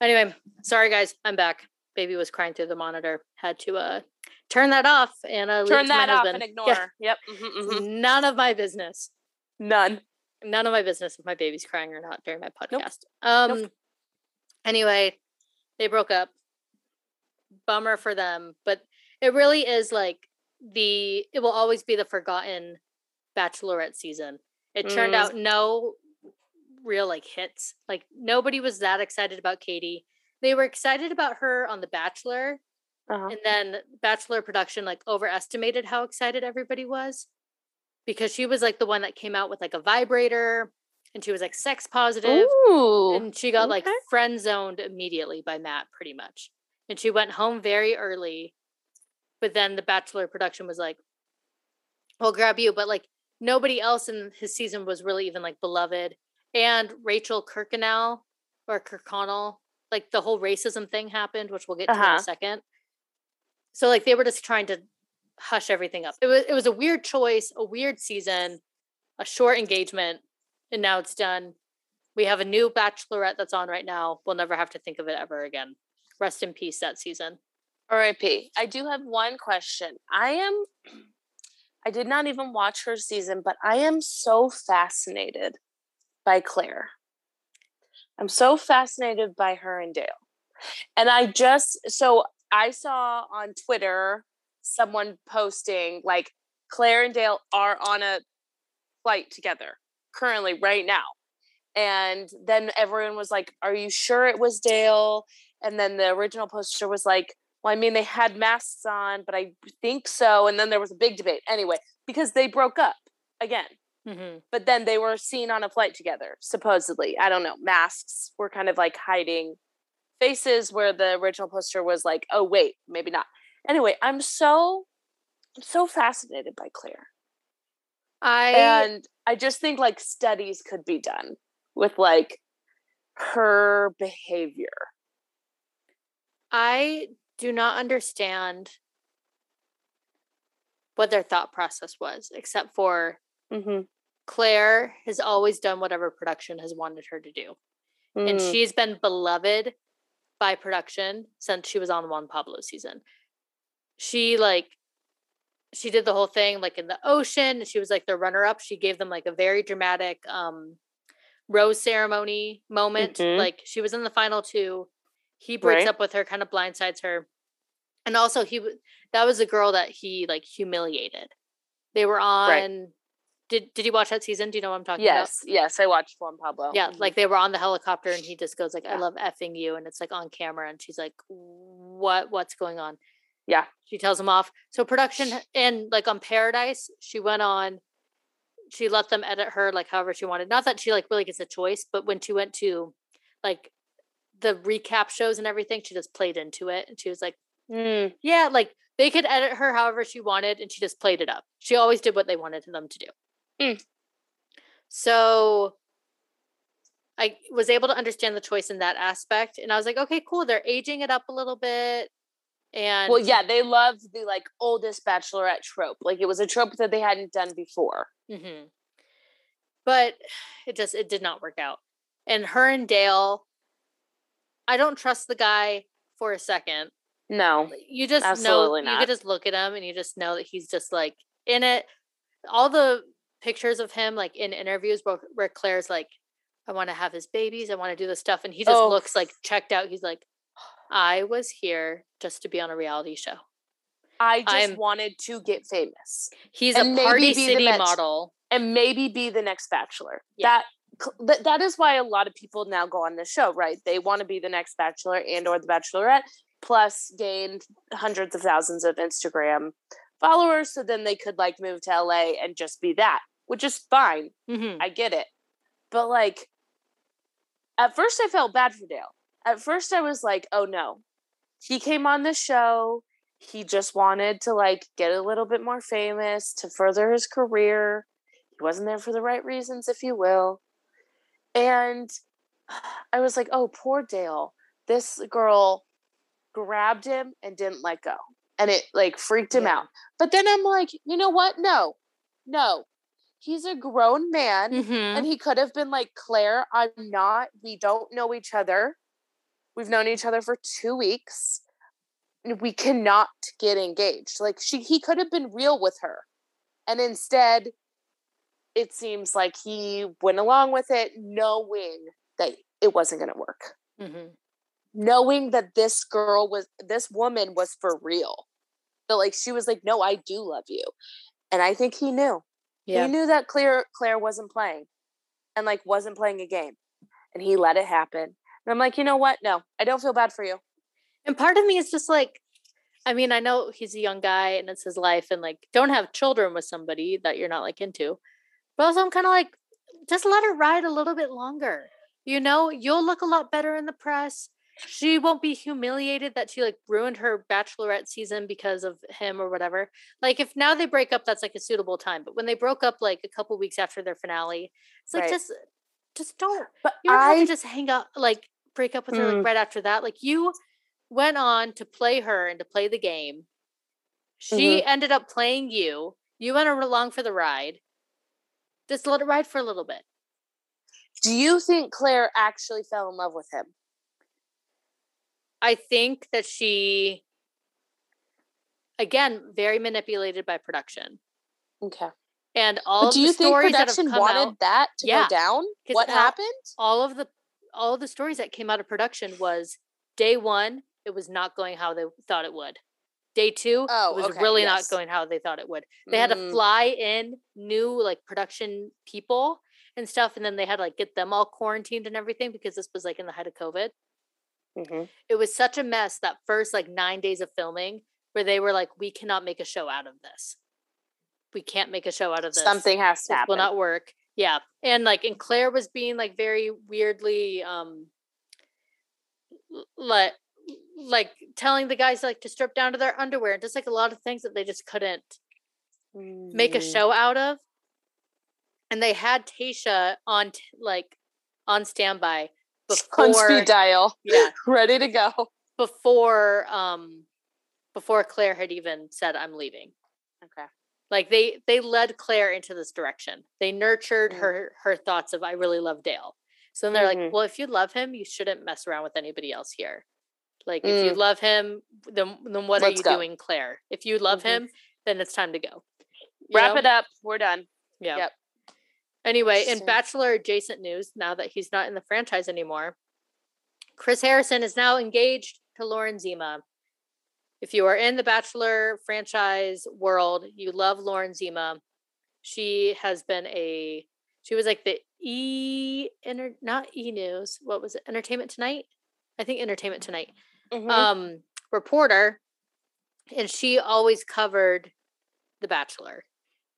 Anyway, sorry guys, I'm back. Baby was crying through the monitor. Had to uh turn that off and uh Turn that off husband. and ignore. Yeah, Yep. mhm, mhm. None of my business. None. None of my business if my baby's crying or not during my Nope. podcast. Um anyway, they broke up. bummer for them, but it really is like the it will always be the forgotten bachelorette season. It turned Mm. out no real like hits. Like nobody was that excited about Katie. They were excited about her on The Bachelor, Uh-huh. and then Bachelor production like overestimated how excited everybody was because she was like the one that came out with like a vibrator and she was like sex positive Ooh. and she got like friend zoned immediately by Matt pretty much. And she went home very early. But then the Bachelor production was like, we'll grab you. But like nobody else in his season was really even like beloved. And Rachel Kirkconnell or Kirkconnell, like the whole racism thing happened, which we'll get to in Uh-huh. a second. So like they were just trying to hush everything up. It was it was a weird choice, a weird season, a short engagement, and now it's done. We have a new bachelorette that's on right now. We'll never have to think of it ever again. Rest in peace that season. R.I.P. I do have one question. I am. I did not even watch her season, but I am so fascinated by Claire. I'm so fascinated by her and Dale. And I just, so I saw on Twitter someone posting like Claire and Dale are on a flight together currently, right now. And then everyone was like, Are you sure it was Dale? And then the original poster was like, Well, I mean, they had masks on, but I think so. And then there was a big debate anyway, because they broke up again Mm-hmm. but then they were seen on a flight together supposedly i don't know masks were kind of like hiding faces where the original poster was like oh wait maybe not anyway i'm so i'm so fascinated by claire I and i just think like studies could be done with like her behavior I do not understand what their thought process was, except for mm-hmm. Claire has always done whatever production has wanted her to do. And Mm. she's been beloved by production since she was on Juan Pablo season. She like she did the whole thing like in the ocean she was like the runner up. She gave them like a very dramatic um rose ceremony moment. Mhm. Like she was in the final two. He breaks Right. up with her, kind of blindsides her. And also he that was a girl that he like humiliated. They were on Right. did did you watch that season? Do you know what I'm talking about? yes yes i watched juan pablo Yeah, Mhm. like they were on the helicopter and he just goes like, "I Yeah. love effing you," and it's like on camera, and she's like, "What? What's going on?" Yeah She tells him off. So production and like on Paradise, she went on. She let them edit her like however she wanted. Not that she like really gets a choice, but when she went to like the recap shows and everything, she just played into it, and she was like, Mm, "Yeah, like they could edit her however she wanted," and she just played it up. She always did what they wanted them to do. Mm. So I was able to understand the choice in that aspect. And I was like, okay, cool. They're aging it up a little bit. And well yeah they loved the like oldest bachelorette trope like it was a trope that they hadn't done before hmm But it just it did not work out. And her and Dale, I don't trust the guy for a second. no You just know Absolutely you not. could just look at him and you just know that he's just like in it. All the pictures of him like in interviews where, where Claire's like, I want to have his babies, I want to do this stuff, and he just Oh. looks like checked out. He's like, I was here just to be on a reality show. I just I'm- wanted to get famous He's And a party city next- model. and maybe be the next bachelor. Yeah. That that that is why a lot of people now go on this show, right? They want to be the next bachelor and or the bachelorette plus gain hundreds of thousands of Instagram followers so then they could like move to LA and just be that, which is fine. hmm I get it. But like at first I felt bad for Dale. At first I was like, "Oh no. He came on the show. He just wanted to like get a little bit more famous to further his career. He wasn't there for the right reasons, if you will." And I was like, "Oh, poor Dale. This girl grabbed him and didn't let go." And it like freaked him Yeah. out. But then I'm like, "You know what? No. No. He's a grown man." hmm And he could have been like, Claire, I'm not, we don't know each other. We've known each other for two weeks. and We cannot get engaged. Like she he could have been real with her. And instead, it seems like he went along with it, knowing that it wasn't gonna work. hmm knowing that this girl was this woman was for real. But like she was like, no, I do love you. And I think he knew. Yeah. He knew that Claire Claire wasn't playing and like wasn't playing a game. And he let it happen. And I'm like, you know what? No, I don't feel bad for you. And part of me is just like, I mean, I know he's a young guy and it's his life, and like, don't have children with somebody that you're not like into. But also, I'm kind of like, just let her ride a little bit longer. You know, you'll look a lot better in the press. She won't be humiliated that she like ruined her bachelorette season because of him or whatever. Like, if now they break up, that's like a suitable time. But when they broke up like a couple weeks after their finale, it's like Right. just, just don't. But You don't have I to just hang up, like break up with her Mm. like right after that. Like you went on to play her and to play the game. She Mm-hmm. ended up playing you. You went along for the ride. Just let it ride for a little bit. do you think Clare actually fell in love with him? I think that she, again, very manipulated by production. Okay. And all But of do the you think stories that have production wanted out, that to Yeah. go down? What happened? all of the all the stories that came out of production was day one, it was not going how they thought it would. Day two, Oh, it was okay, really yes. not going how they thought it would. They had to Mm, fly in new like production people and stuff, and then they had to like get them all quarantined and everything because this was like in the height of COVID. mhm. It was such a mess that first like nine days of filming where they were like, we cannot make a show out of this. We can't make a show out of this. Something has to this happen. will not work. Yeah. And like and Clare was being like very weirdly um like like telling the guys like to strip down to their underwear and just like a lot of things that they just couldn't make a Mm. show out of. And they had Tayshia on t- like on standby before on speed dial, yeah, ready to go. before um before Clare had even said I'm leaving. Okay. Like they they led Clare into this direction. They nurtured Mm. her her thoughts of I really love Dale. So then they're Mhm. like, well, if you love him, you shouldn't mess around with anybody else here. Like if you Mm. love him, then then what Let's are you go. doing, Clare? If you love Mhm. him, then it's time to go. You Wrap know? it up. We're done. Yeah. Yep. Anyway, in Bachelor adjacent news, now that he's not in the franchise anymore, Chris Harrison is now engaged to Lauren Zima. If you are in the Bachelor franchise world, you love Lauren Zima. She has been a she was like the E inter not E News. What was it? Entertainment Tonight? I think Entertainment Tonight. Mhm. Um reporter and she always covered The Bachelor.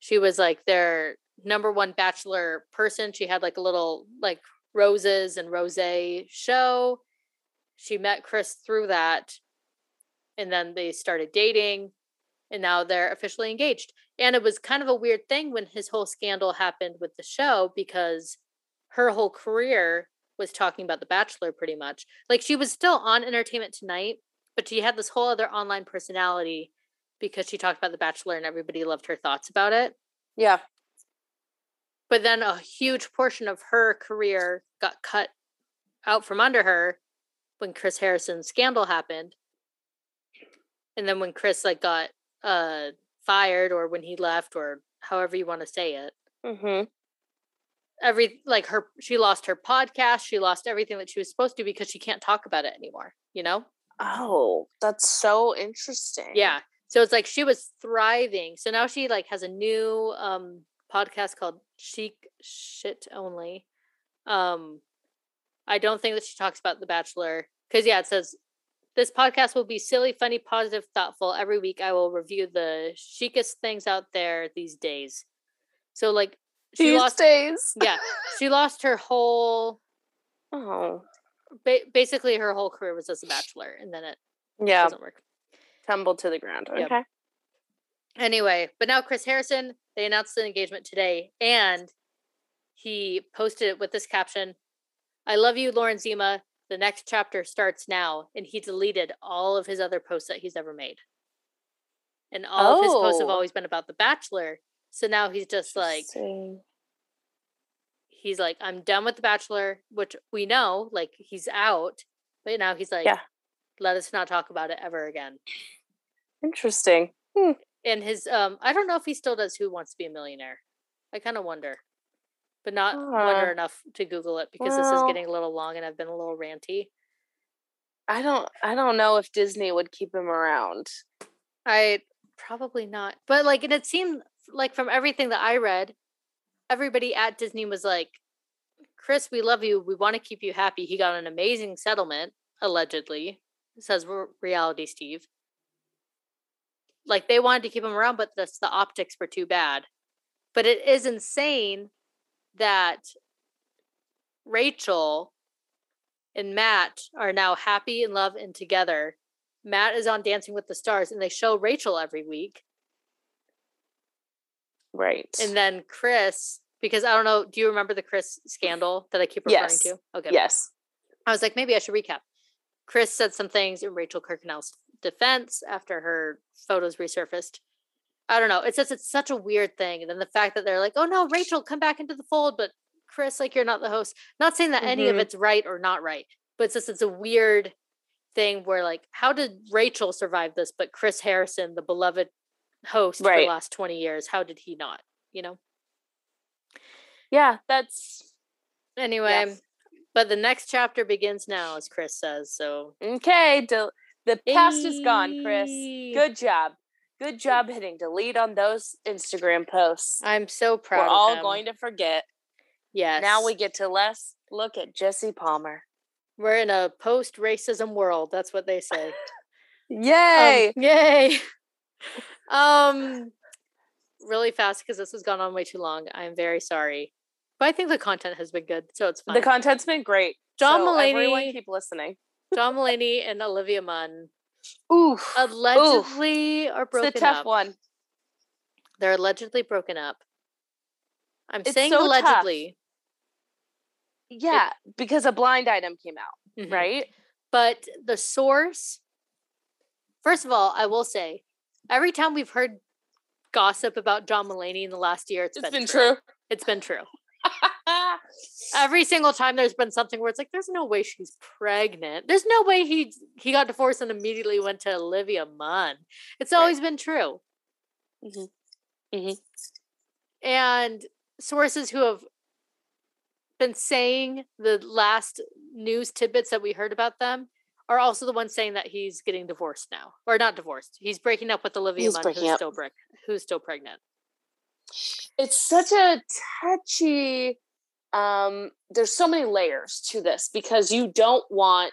She was like their number one bachelor person. She had like a little like roses and rose show. She met Chris through that. And then they started dating and now they're officially engaged. And it was kind of a weird thing when his whole scandal happened with the show because her whole career was talking about The Bachelor pretty much. Like she was still on Entertainment Tonight, but she had this whole other online personality because she talked about The Bachelor and everybody loved her thoughts about it. yeah. But then a huge portion of her career got cut out from under her when Chris Harrison's scandal happened. And then when Chris like got uh fired or when he left or however you want to say it. Mm-hmm. Every like her she lost her podcast, she lost everything that she was supposed to because she can't talk about it anymore, you know? Oh, that's so interesting. Yeah. So it's like she was thriving. So now she like has a new um podcast called Chic Shit Only. Um I don't think that she talks about The Bachelor cuz yeah, it says this podcast will be silly, funny, positive, thoughtful. Every week I will review the chicest things out there these days. So like she These lost days. yeah, she lost her whole Oh, ba- basically her whole career was as a bachelor and then it yeah. doesn't work. Tumbled to the ground. Yep. Okay. Anyway, but now Chris Harrison, they announced the engagement today and he posted it with this caption I love you, Lauren Zima. The next chapter starts now. And he deleted all of his other posts that he's ever made. And all of his posts have Oh. always been about The Bachelor. So now he's just like, he's like, I'm done with The Bachelor, which we know, like, he's out. But now he's like, Yeah. let us not talk about it ever again. Interesting. and his um i don't know if he still does who wants to be a millionaire i kind of wonder but not wonder Ah. enough to google it because this is getting a little long and i've been a little ranty I don't I don't know if Disney would keep him around. I probably not. But like and it seemed like from everything that I read, everybody at Disney was like, Chris, we love you. We want to keep you happy. He got an amazing settlement, allegedly, says Reality Steve. Like they wanted to keep him around, but the, the optics were too bad. But it is insane that Rachel and Matt are now happy in love and together. Matt is on Dancing with the Stars, and they show Rachel every week. Right. And then Chris, because I don't know, do you remember the Chris scandal that I keep referring yes. to? Okay. Yes. I was like, maybe I should recap. Chris said some things in Rachel Kirkconnell's defense after her photos resurfaced. I don't know. It's just it's such a weird thing. And then the fact that they're like, oh no, Rachel, come back into the fold, but Chris, like you're not the host. Not saying that mm-hmm. any of mm-hmm. it's right or not right, but it's just it's a weird thing where like, how did Rachel survive this, but Chris Harrison, the beloved host right. for the last 20 years, how did he not? You know? Yeah, that's anyway. Yes. But the next chapter begins now, as Chris says. So okay, del- the past hey. is gone, Chris. Good job. Good job hitting delete on those Instagram posts. I'm so proud. We're all going to forget. Yes. Now we get to less look at Jesse Palmer. We're in a post racism world. That's what they say. yay! Um, yay! um, really fast because this has gone on way too long. I'm very sorry, but I think the content has been good, so it's fine. The content's been great. John so Mulaney, everyone keep listening. John Mulaney and Olivia Munn. Ooh, allegedly are broken it's a tough up. one. They're allegedly broken up. I'm it's saying so allegedly. Tough. Yeah, it, because a blind item came out, mm-hmm. right? But the source, first of all, I will say, every time we've heard gossip about John Mulaney in the last year, it's, it's been, been true. true. It's been true. Every single time there's been something where it's like there's no way she's pregnant there's no way he he got divorced and immediately went to olivia munn it's always right. been true mm-hmm. Mm-hmm. and sources who have been saying the last news tidbits that we heard about them are also the ones saying that he's getting divorced now, or not divorced. He's breaking up with Olivia Munn, who's still bre- who's still pregnant. It's such a touchy. Um, there's so many layers to this because you don't want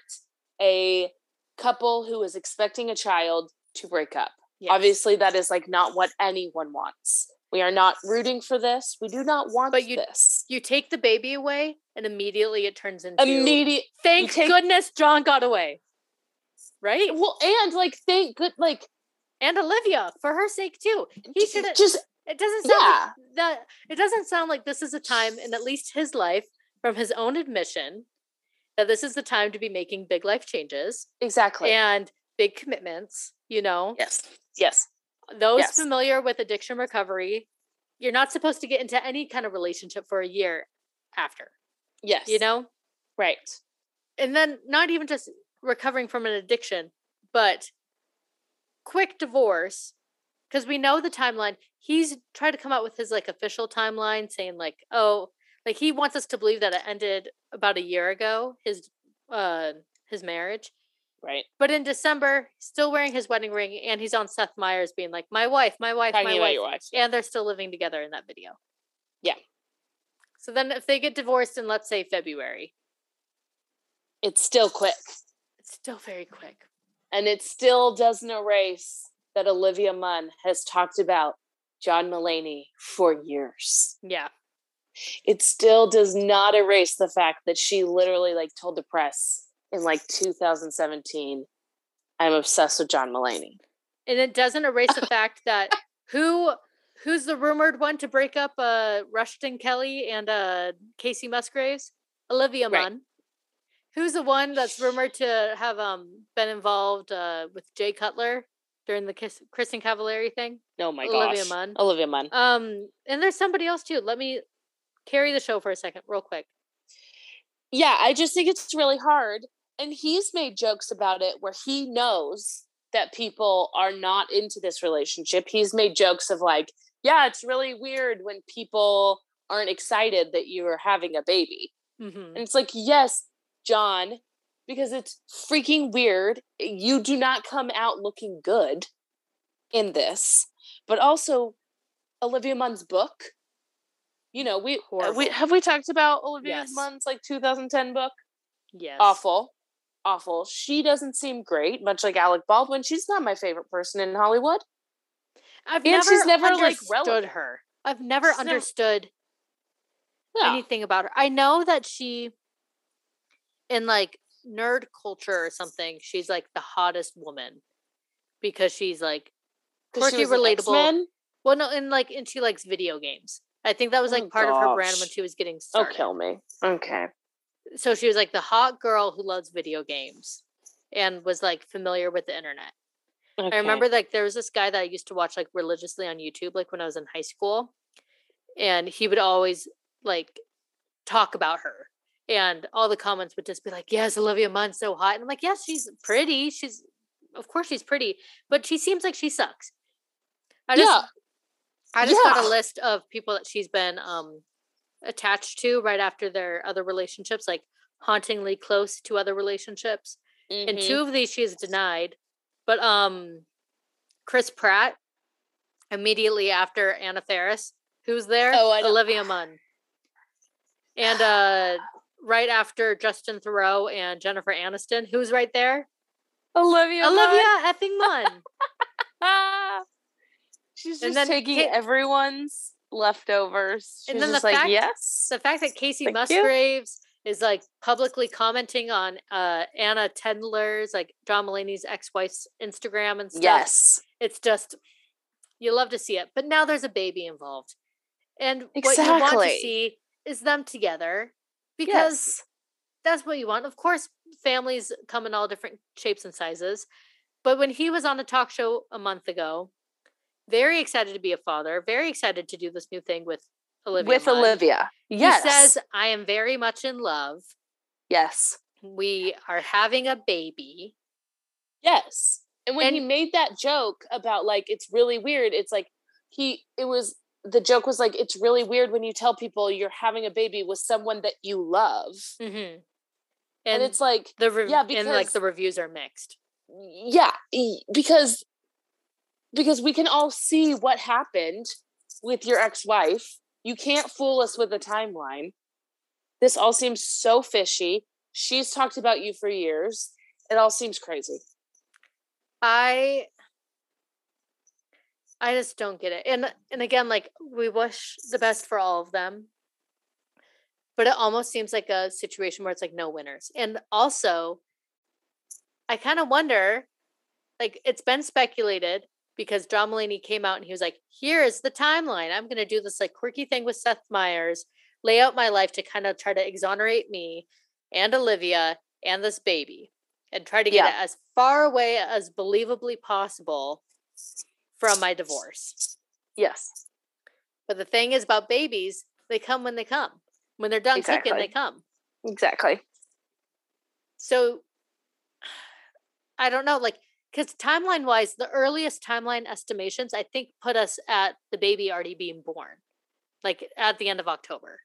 a couple who is expecting a child to break up. Yes. Obviously, that is like not what anyone wants. We are not rooting for this. We do not want but you, this. You take the baby away, and immediately it turns into immediate. Thank take, goodness John got away. Right. Well, and like thank good like and Olivia for her sake too. He should just. It doesn't sound yeah. like that. It doesn't sound like this is a time in at least his life, from his own admission, that this is the time to be making big life changes. Exactly. And big commitments. You know. Yes. Yes those yes. familiar with addiction recovery, you're not supposed to get into any kind of relationship for a year after. Yes. You know? Right. And then not even just recovering from an addiction, but quick divorce because we know the timeline. He's tried to come out with his like official timeline saying like, "Oh, like he wants us to believe that it ended about a year ago his uh his marriage." Right. But in December, still wearing his wedding ring, and he's on Seth Meyers being like, "My wife, my wife, Talking my wife. wife," and they're still living together in that video. Yeah. So then, if they get divorced in, let's say February, it's still quick. It's still very quick, and it still doesn't erase that Olivia Munn has talked about John Mulaney for years. Yeah. It still does not erase the fact that she literally like told the press in like 2017, I'm obsessed with John Mulaney. And it doesn't erase the fact that who who's the rumored one to break up uh Ruston Kelly and uh Kacey Musgraves? Olivia right. Munn. Who's the one that's rumored to have um been involved uh with Jay Cutler during the Kiss, Kristin Cavallari thing? Oh my Olivia gosh. Olivia Munn. Olivia Munn. Um and there's somebody else too. Let me carry the show for a second, real quick. Yeah, I just think it's really hard and he's made jokes about it where he knows that people are not into this relationship. He's made jokes of like, yeah, it's really weird when people aren't excited that you are having a baby. Mm-hmm. And it's like, yes, John, because it's freaking weird. You do not come out looking good in this, but also Olivia Munn's book. You know, we, uh, we have we talked about Olivia yes. Munn's like 2010 book. Yes, awful, awful. She doesn't seem great, much like Alec Baldwin. She's not my favorite person in Hollywood. I've and never she's never understood like, her. I've never she's understood yeah. anything about her. I know that she, in like nerd culture or something, she's like the hottest woman because she's like quirky, relatable. Well, no, and like, and she likes video games. I think that was like oh, part gosh. of her brand when she was getting started. Oh, kill me. Okay. So she was like the hot girl who loves video games and was like familiar with the internet. Okay. I remember like there was this guy that I used to watch like religiously on YouTube, like when I was in high school, and he would always like talk about her, and all the comments would just be like, "Yes, Olivia Munn's so hot," and I'm like, "Yes, she's pretty. She's of course she's pretty, but she seems like she sucks." I just, yeah. I just yeah. got a list of people that she's been um attached to right after their other relationships, like hauntingly close to other relationships. Mm-hmm. And two of these she has denied. But um Chris Pratt immediately after Anna Faris, who's there? Oh, Olivia Munn. And uh right after Justin Theroux and Jennifer Aniston, who's right there? Olivia Olivia Munn. effing Munn. She's just then taking Kate, everyone's leftovers. She's and then the fact, like, yes. The fact that Kacey Musgraves you. is like publicly commenting on uh Anna Tendler's, like John Mulaney's ex-wife's Instagram and stuff. Yes. It's just you love to see it. But now there's a baby involved. And exactly. what you want to see is them together because yes. that's what you want. Of course, families come in all different shapes and sizes. But when he was on a talk show a month ago, very excited to be a father, very excited to do this new thing with Olivia. With Munn. Olivia. Yes. He says, I am very much in love. Yes. We are having a baby. Yes. And when and, he made that joke about like it's really weird, it's like he it was the joke was like it's really weird when you tell people you're having a baby with someone that you love. Mm-hmm. And, and, it's like the re- yeah, because, and like the reviews are mixed. Yeah, because because we can all see what happened with your ex-wife. You can't fool us with a timeline. This all seems so fishy. She's talked about you for years. It all seems crazy. I I just don't get it. And and again like we wish the best for all of them. But it almost seems like a situation where it's like no winners. And also I kind of wonder like it's been speculated because John Mulaney came out and he was like, "Here is the timeline. I'm going to do this like quirky thing with Seth Meyers, lay out my life to kind of try to exonerate me and Olivia and this baby, and try to get yeah. it as far away as believably possible from my divorce." Yes. But the thing is about babies, they come when they come. When they're done exactly. cooking, they come. Exactly. So I don't know, like because timeline wise, the earliest timeline estimations I think put us at the baby already being born, like at the end of October.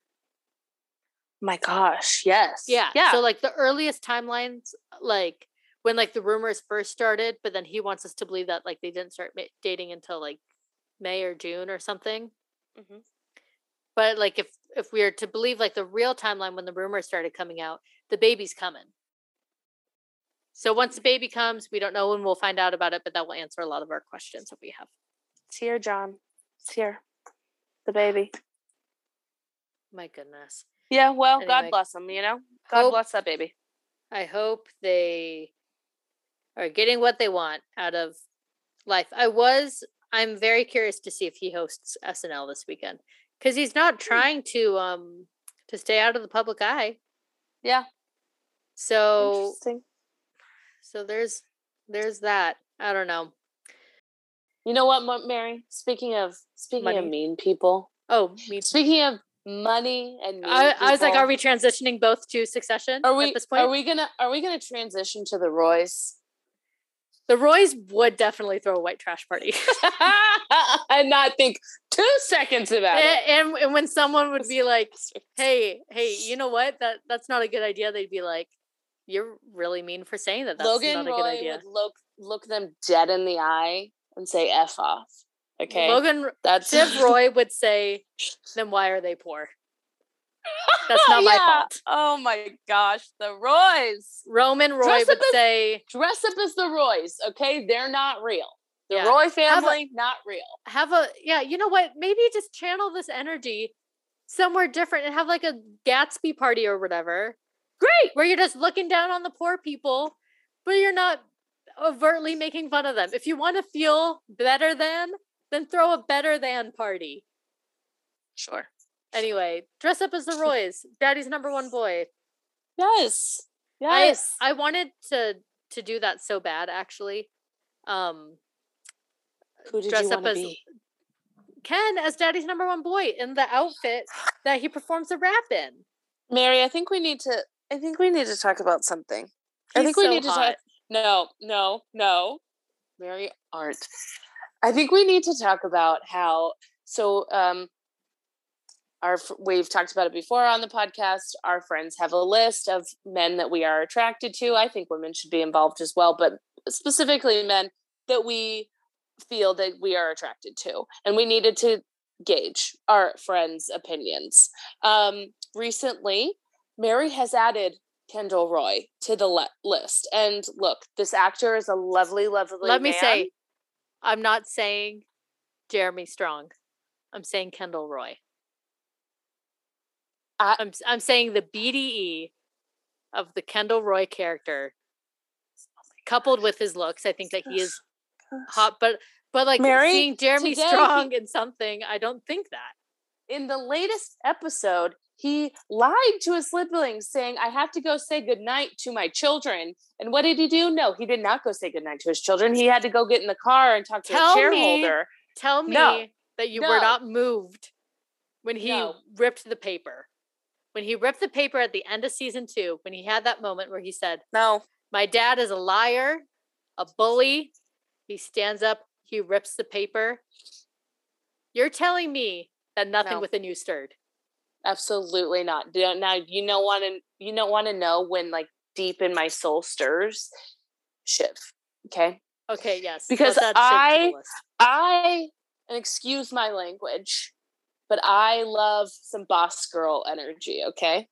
My gosh, yes, yeah, yeah. So like the earliest timelines, like when like the rumors first started, but then he wants us to believe that like they didn't start dating until like May or June or something. Mm-hmm. But like if if we are to believe like the real timeline when the rumors started coming out, the baby's coming. So once the baby comes, we don't know when we'll find out about it, but that will answer a lot of our questions that we have. It's here, John. It's here. The baby. My goodness. Yeah, well, anyway, God bless them, you know? God hope, bless that baby. I hope they are getting what they want out of life. I was I'm very curious to see if he hosts SNL this weekend cuz he's not trying to um to stay out of the public eye. Yeah. So so there's there's that. I don't know. You know what, Mary? Speaking of speaking money. of mean people. Oh, mean. Speaking of money and I, I, was like, are we transitioning both to Succession? Are we? At this point? Are we gonna Are we gonna transition to the Roys? The Roys would definitely throw a white trash party and not think two seconds about and, it. And, and when someone would be like, "Hey, hey, you know what? That that's not a good idea," they'd be like, You're really mean for saying that. That's Logan not a Roy good idea. would look look them dead in the eye and say "f off." Okay, Logan that's Shiv Roy would say, "Then why are they poor?" That's not my Yeah. fault. Oh my gosh, the Roys Roman Roy Dress would as- say, dress up as the Roys. Okay, they're not real. The Yeah. Roy Have a- family, not real. "Have a yeah, you know what? Maybe just channel this energy somewhere different and have like a Gatsby party or whatever, Great. where you're just looking down on the poor people, but you're not overtly making fun of them. If you want to feel better than, then throw a better than party." Sure. Anyway, dress up as the Roys, Daddy's number one boy. Yes. I Yes. I wanted to to do that so bad actually. Um Who did dress you up want to as- be? Ken as Daddy's number one boy in the outfit that he performs the rap in. Mary, I think we need to. I think we need to talk about something. I think we so need to hot. talk. No, no, no. Mary aren't. I think we need to talk about how. So, um, our we've talked about it before on the podcast. Our friends have a list of men that we are attracted to. I think women should be involved as well, but specifically men that we feel that we are attracted to, and we needed to gauge our friends' opinions. Um, recently, Mary has added Kendall Roy to the le- list, and look, this actor is a lovely, lovely. Let me say, I'm not saying Jeremy Strong. I'm saying Kendall Roy. I- I'm s- I'm saying the BDE of the Kendall Roy character, coupled with his looks. I think that he is hot, but but like Mary, seeing Jeremy today he- Strong in something, I don't think that. in the latest episode, he lied to his siblings, saying, "I have to go say goodnight to my children." And what did he do? No, he did not go say goodnight to his children. He had to go get in the car and talk to Tell a me- shareholder. Tell me No. that you No. were not moved when he No. ripped the paper. When he ripped the paper at the end of season two, when he had that moment where he said, No, My dad is a liar, a bully. He stands up, he rips the paper. You're telling me that nothing No. within you stirred. absolutely not. Now you don't want to. You don't want to know when like deep in my soul stirs. Shiv. Okay. Okay, yes. Because let's add Shiv to the I- I and excuse my language, but I love some boss girl energy, okay?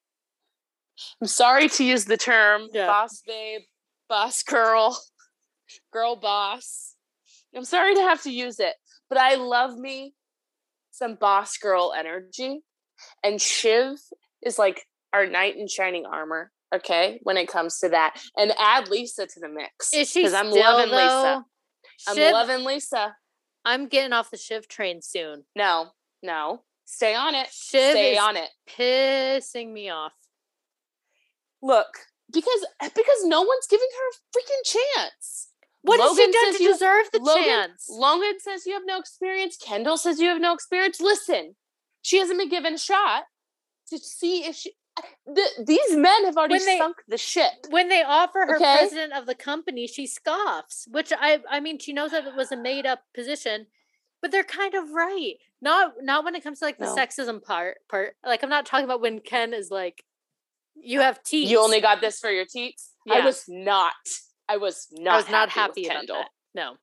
I'm sorry to use the term Yeah. boss babe, boss girl, girl boss. I'm sorry to have to use it, but I love me some boss girl energy. And Shiv is like our knight in shining armor, okay, when it comes to that. And add Lisa to the mix. Is she I'm still, loving Lisa. though? I'm loving Lisa. I'm getting off the Shiv train soon. No, no. Stay on it. Shiv Stay on it. pissing me off. Look, because because no one's giving her a freaking chance. What has Logan she done to you- deserve the Logan- chance? Logan says you have no experience. Kendall says you have no experience. Listen, she hasn't been given a shot to see if she. The, these men have already they- sunk the ship. when they offer her Okay. president of the company, she scoffs. Which I I mean, she knows that it was a made up position, but they're kind of right. Not not when it comes to like the No. sexism part part. Like I'm not talking about when Ken is like, you have teeth. You only got this for your teats. I was not. I was not. I was not happy, happy with about Kendall. that. No.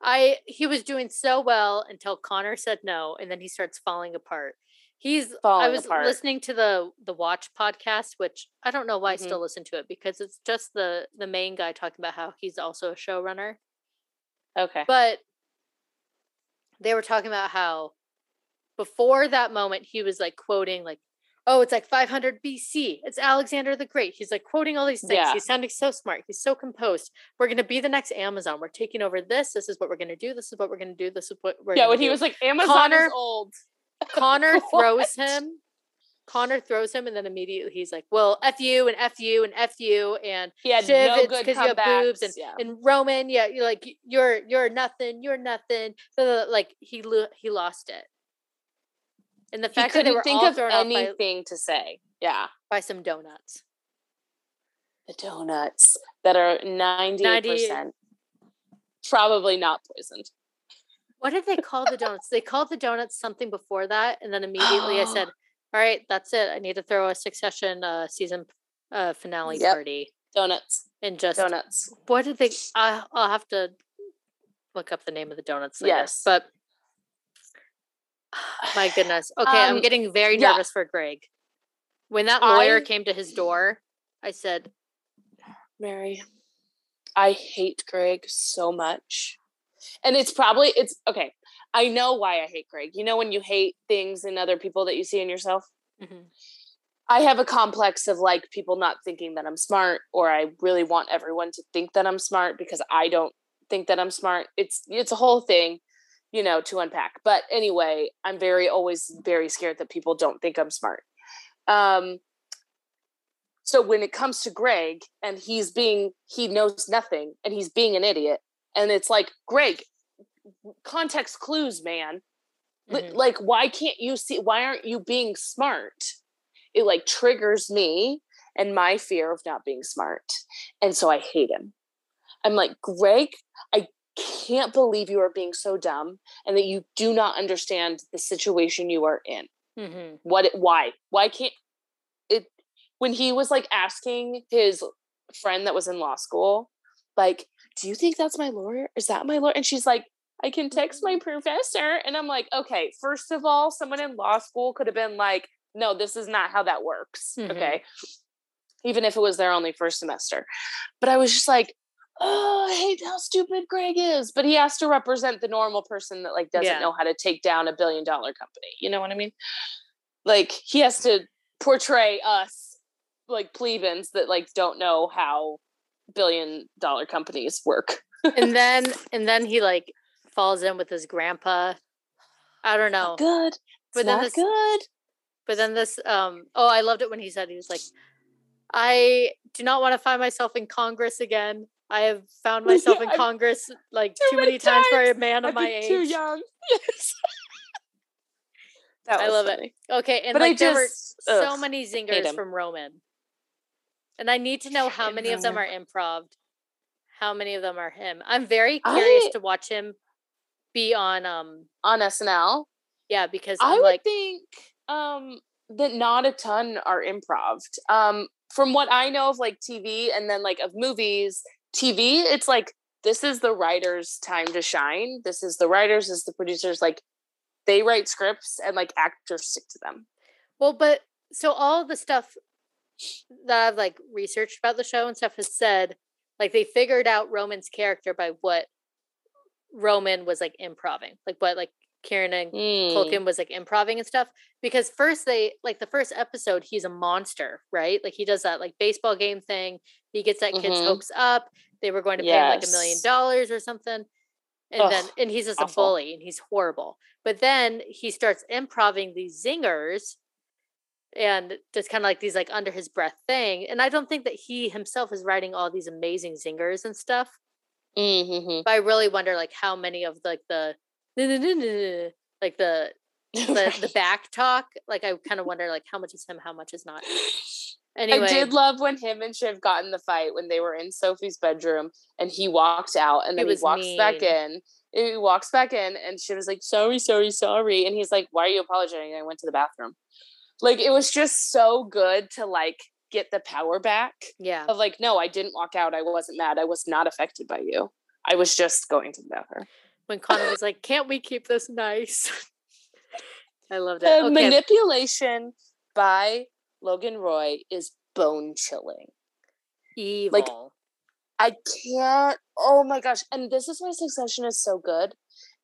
I he was doing so well until Connor said no, and then he starts falling apart. He's I was apart. listening to the the Watch podcast, which I don't know why Mhm. I still listen to it because it's just the the main guy talking about how he's also a showrunner. Okay. But they were talking about how before that moment he was like quoting like oh it's like 500 BC it's Alexander the Great. He's like quoting all these things. Yeah. he's sounding so smart. He's so composed. We're going to be the next Amazon. We're taking over this. This is what we're going to do. This is what we're going to do. This is what we're yeah, when he was like, Amazon Connor- is old. Connor throws him Connor throws him and then immediately he's like well F you and F you and F you and He had Shiv, no good 'cause you have boobs comebacks. yeah. and Roman, yeah, you're like you're you're nothing, you're nothing. blah, Like he lo- he lost it, and the He fact that they were think all of thrown off by, anything to say. Yeah. by some donuts. the donuts that are 98% probably not poisoned. What did they call the donuts? they called the donuts something before that, and then immediately I said, "All right, that's it. I need to throw a Succession uh, season uh, finale Yep. party." Donuts. And just Donuts. what did they? I, I'll have to look up the name of the donuts. Later. Yes. but my goodness. Okay, I'm Um, getting very yeah. nervous for Greg. When that lawyer I- came to his door, I said, Mary, I hate Greg so much. And it's probably it's okay. I know why I hate Greg. You know when you hate things in other people that you see in yourself? Mhm. I have a complex of like people not thinking that I'm smart or I really want everyone to think that I'm smart because I don't think that I'm smart. It's it's a whole thing, you know, to unpack. But anyway, I'm very always very scared that people don't think I'm smart. Um so when it comes to Greg and he's being he knows nothing and he's being an idiot and it's like Greg context clues man. Mhm. like why can't you see why aren't you being smart? It like triggers me and my fear of not being smart and so i hate him. I'm like greg i can't believe you are being so dumb and that you do not understand the situation you are in. Mhm. what it, why? Why can't it when he was like asking his friend that was in law school like do you think that's my lawyer? Is that my lawyer? And she's like i can text my professor and i'm like okay first of all someone in law school could have been like no this is not how that works Mhm. okay even if it was their only first semester but i was just like oh i hate how stupid greg is but he has to represent the normal person that like doesn't Yeah. know how to take down a billion dollar company you know what i mean like he has to portray us like plebeians that like don't know how billion dollar companies work and then and then he like falls in with his grandpa. I don't know. good But then this- good But then this um oh I loved it when he said he was like I do not want to find myself in Congress again. I have found myself in I've- Congress like too too many many times for a man of I've my age. too young yes that I love it. Okay, and but like i there were just so many zingers from Roman. And I need to know how many of them are improv. How many of them are him? I'm very curious I- to watch him be on um on snl yeah because I I'm would like think um, that not a ton are improv. Um, from what I know of like TV and then like of movies, TV, it's like this is the writer's time to shine. This is the writers, this is the producers. Like they write scripts and like actors stick to them. Well, but so all the stuff that I've like researched about the show and stuff has said like they figured out Roman's character by what Roman was like improving, like what like Kieran and Mm. Culkin was like improving and stuff. Because first they like the first episode, he's a monster, right? Like he does that like baseball game thing. He gets that kid's Mhm. hopes up. They were going to pay him like a million dollars or something. And then and he's just a bully and he's horrible. But then he starts improving these zingers and just kind of like these like under his breath thing. And I don't think that he himself is writing all these amazing zingers and stuff. Mhm. But I really wonder like how many of like the like the the, the back talk. Like I kind of wonder like how much is him, how much is not. Anyway, I did love when him and Shiv got in the fight when they were in Sophie's bedroom and he walked out and He then he, walks back in. He walks back in and she was like, sorry, sorry, sorry. And he's like, why are you apologizing? I went to the bathroom. Like it was just so good to like get the power back yeah. of like, no, I didn't walk out. I wasn't mad. I was not affected by you. I was just going to the bathroom. When Connor was like, "Can't we keep this nice?" I loved it. The Okay, manipulation by Logan Roy is bone chilling. evil. I can't. Oh my gosh. And this is why Succession is so good,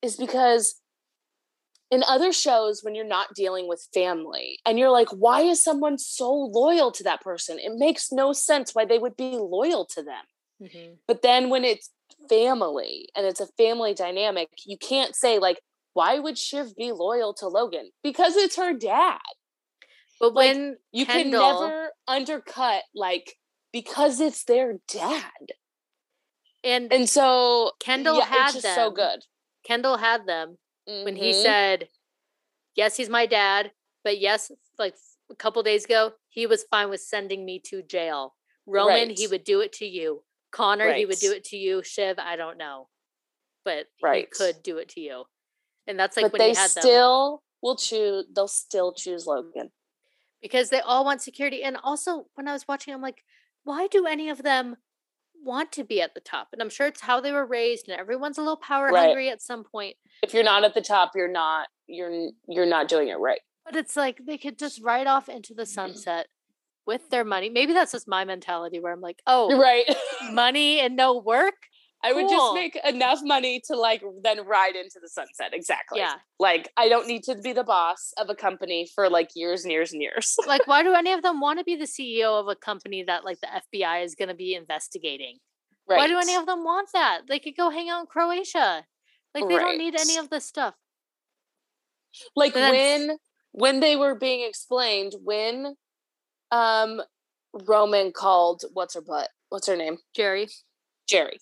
is because in other shows, when you're not dealing with family and you're like, why is someone so loyal to that person? It makes no sense why they would be loyal to them. Mhm. But then when it's family and it's a family dynamic, you can't say, like, why would Shiv be loyal to Logan? Because it's her dad. But like, when You Kendall, can never undercut, like, because it's their dad. and, And so Kendall yeah, had it's just so good. Kendall had them when he Mhm. said, "Yes, he's my dad," but yes, like a couple days ago, he was fine with sending me to jail. Roman, he would do it to you. Connor, he would do it to you. Shiv, I don't know, but Right. he could do it to you. And that's like but when they he had them still will choose. They'll still choose Logan. because they all want security. And also, when I was watching, I'm like, why do any of them want to be at the top? And I'm sure it's how they were raised, and everyone's a little power Right. hungry at some point. If you're not at the top, you're not you're you're not doing it right. But it's like they could just ride off into the mm-hmm. sunset with their money. Maybe that's just my mentality where I'm like, oh, Right. money and no work. I would Cool. just make enough money to like then ride into the sunset. Exactly. Yeah. Like I don't need to be the boss of a company for like years and years and years. Like, why do any of them want to be the CEO of a company that like the FBI is going to be investigating? Right. Why do any of them want that? They could go hang out in Croatia. Like, they don't need any of this stuff. like when when they were being explained when um roman called what's her butt what's her name Jerry. jerry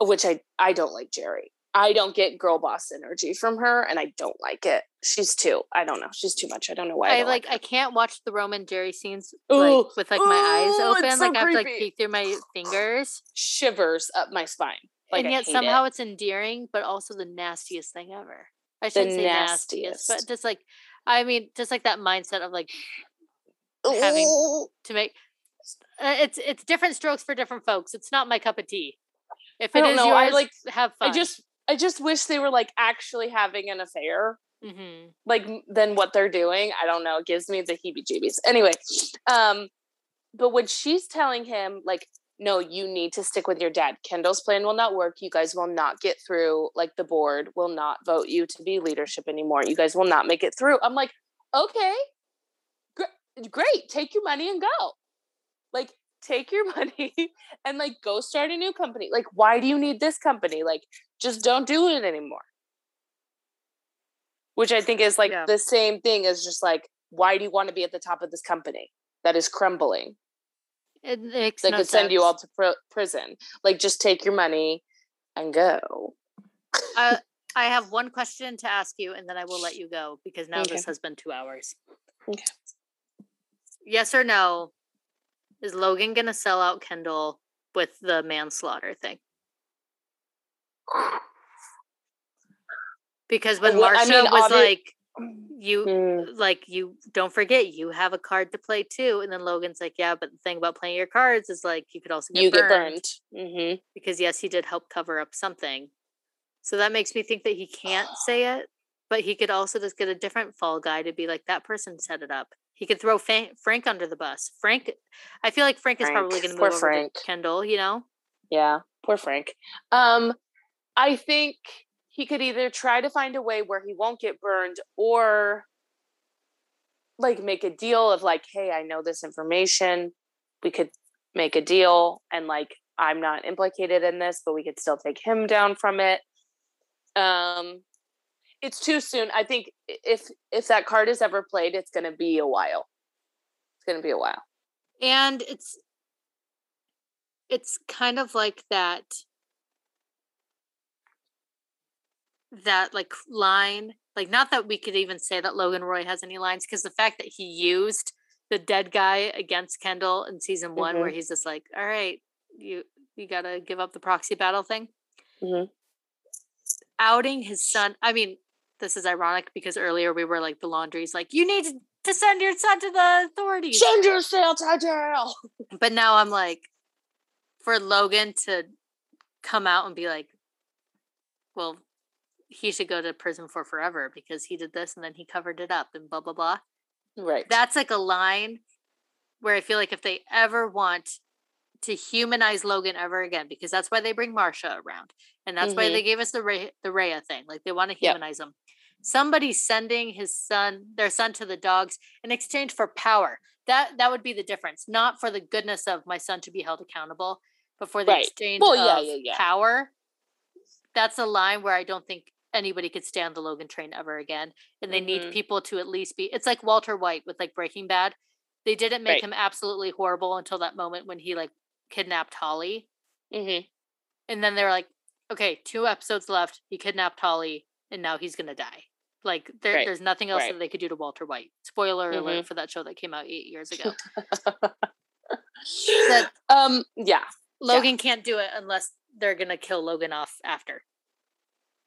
which i i don't like jerry i don't get girl boss energy from her and i don't like it she's too i don't know she's too much i don't know why i, I, like, like, I can't watch the Roman Jerry scenes like with like my eyes open. so like I have to like creepy. peek through my fingers. shivers up my spine like and yet somehow it. it's endearing, but also the nastiest thing ever. I shouldn't say nastiest, but just like I mean, just like that mindset of like having- Ooh. to make uh, it's it's different strokes for different folks. It's not my cup of tea. If I it don't is know, yours, I, like- have fun. i just i just wish they were like actually having an affair hmm like than what they're doing. I don't know. It gives me the heebie jeebies. Anyway, um, but when she's telling him, like, no, you need to stick with your dad. Kendall's plan will not work. You guys will not get through. Like, the board will not vote you to be leadership anymore. You guys will not make it through. I'm like, okay, gr- great. Take your money and go. Like, take your money and like go start a new company. Like, why do you need this company? Like, just don't do it anymore which I think is like Yeah. the same thing as just like, why do you want to be at the top of this company that is crumbling? It makes That no could send you all to pr- prison. Like, just take your money and go. I uh, I have one question to ask you, and then I will let you go because now Okay. this has been two hours. Okay. Yes or no? Is Logan gonna sell out Kendall with the manslaughter thing? Because oh, when Well, I mean, was obvi- like, "You Mm, like you don't forget you have a card to play too," and then Logan's like, "Yeah, but the thing about playing your cards is like you could also get you burned. get burned. hmm because yes, he did help cover up something. So that makes me think that he can't say it, but he could also just get a different fall guy to be like that person set it up. He could throw Fa- Frank under the bus. Frank, I feel like Frank, is probably going to move over Frank. to Kendall. You know, Yeah, poor Frank. Um, I think he could either try to find a way where he won't get burned or like make a deal of like, hey, I know this information. We could make a deal and like I'm not implicated in this, but we could still take him down from it. Um it's too soon. I think if if that card is ever played, it's gonna be a while. It's gonna be a while. and it's it's kind of like that that like line like not that we could even say that logan roy has any lines because the fact that he used the dead guy against kendall in season one where he's just like all right you you gotta give up the proxy battle thing Mhm. outing his son i mean this is ironic because earlier we were like the Laundrie's like you need to- send your son to the authorities Send yourself to jail. but now I'm like, for Logan to come out and be like, well, he should go to prison for forever because he did this and then he covered it up and blah, blah, blah. Right. That's like a line where I feel like if they ever want to humanize Logan ever again, because that's why they bring Marcia around. And that's why Mhm. they gave us the Ray, the Rhea thing. Like they want to Yep. humanize him. Somebody's sending his son, their son to the dogs in exchange for power. That that would be the difference. Not for the goodness of my son to be held accountable, but for the Right. exchange Well, yeah, of yeah, yeah. power. That's a line where I don't think anybody could stand the Logan train ever again. And they need Mhm. people to at least be it's like Walter White with like Breaking Bad. They didn't make Right. him absolutely horrible until that moment when he like kidnapped Holly. hmm And then they're like, okay, two episodes left. He kidnapped Holly, and now he's gonna die. Like there, Right, there's nothing else right. that they could do to Walter White. Spoiler Mhm. alert for that show that came out eight years ago. that um yeah Logan can't do it unless they're gonna kill Logan off after.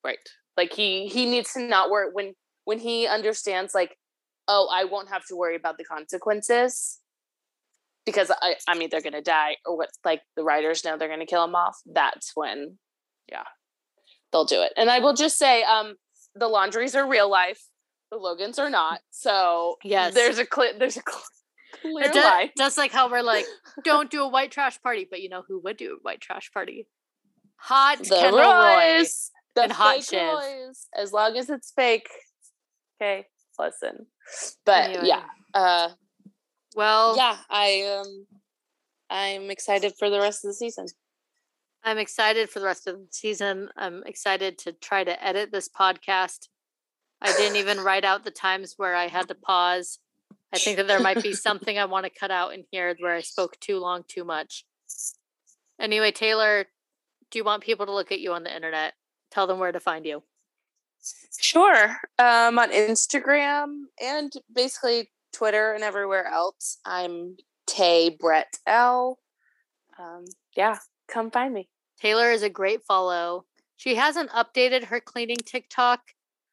right like he he needs to not worry when when he understands like oh i won't have to worry about the consequences because I, I'm either going to die or what, like the writers know they're going to kill him off. That's when, yeah, they'll do it. And I will just say, um, the Laundries are real life. The Logans are not. So Yes. there's a clear, there's a cl- clear It just like how we're like, don't do a white trash party, but you know who would do a white trash party? Hot The Kendall Roy. The and Hot fake Shiv. As long as it's fake. Okay, listen. But Anyway. yeah, uh, Well, yeah, I um, I'm excited for the rest of the season. I'm excited for the rest of the season. I'm excited to try to edit this podcast. I didn't even write out the times where I had to pause. I think that there might be something I want to cut out in here where I spoke too long, too much. Anyway, Taylor, do you want people to look at you on the internet? Tell them where to find you. Sure. Um, on Instagram and basically Twitter and everywhere else, I'm Tay Brett L. Um, yeah, come find me. Taylor is a great follow. She hasn't updated her cleaning TikTok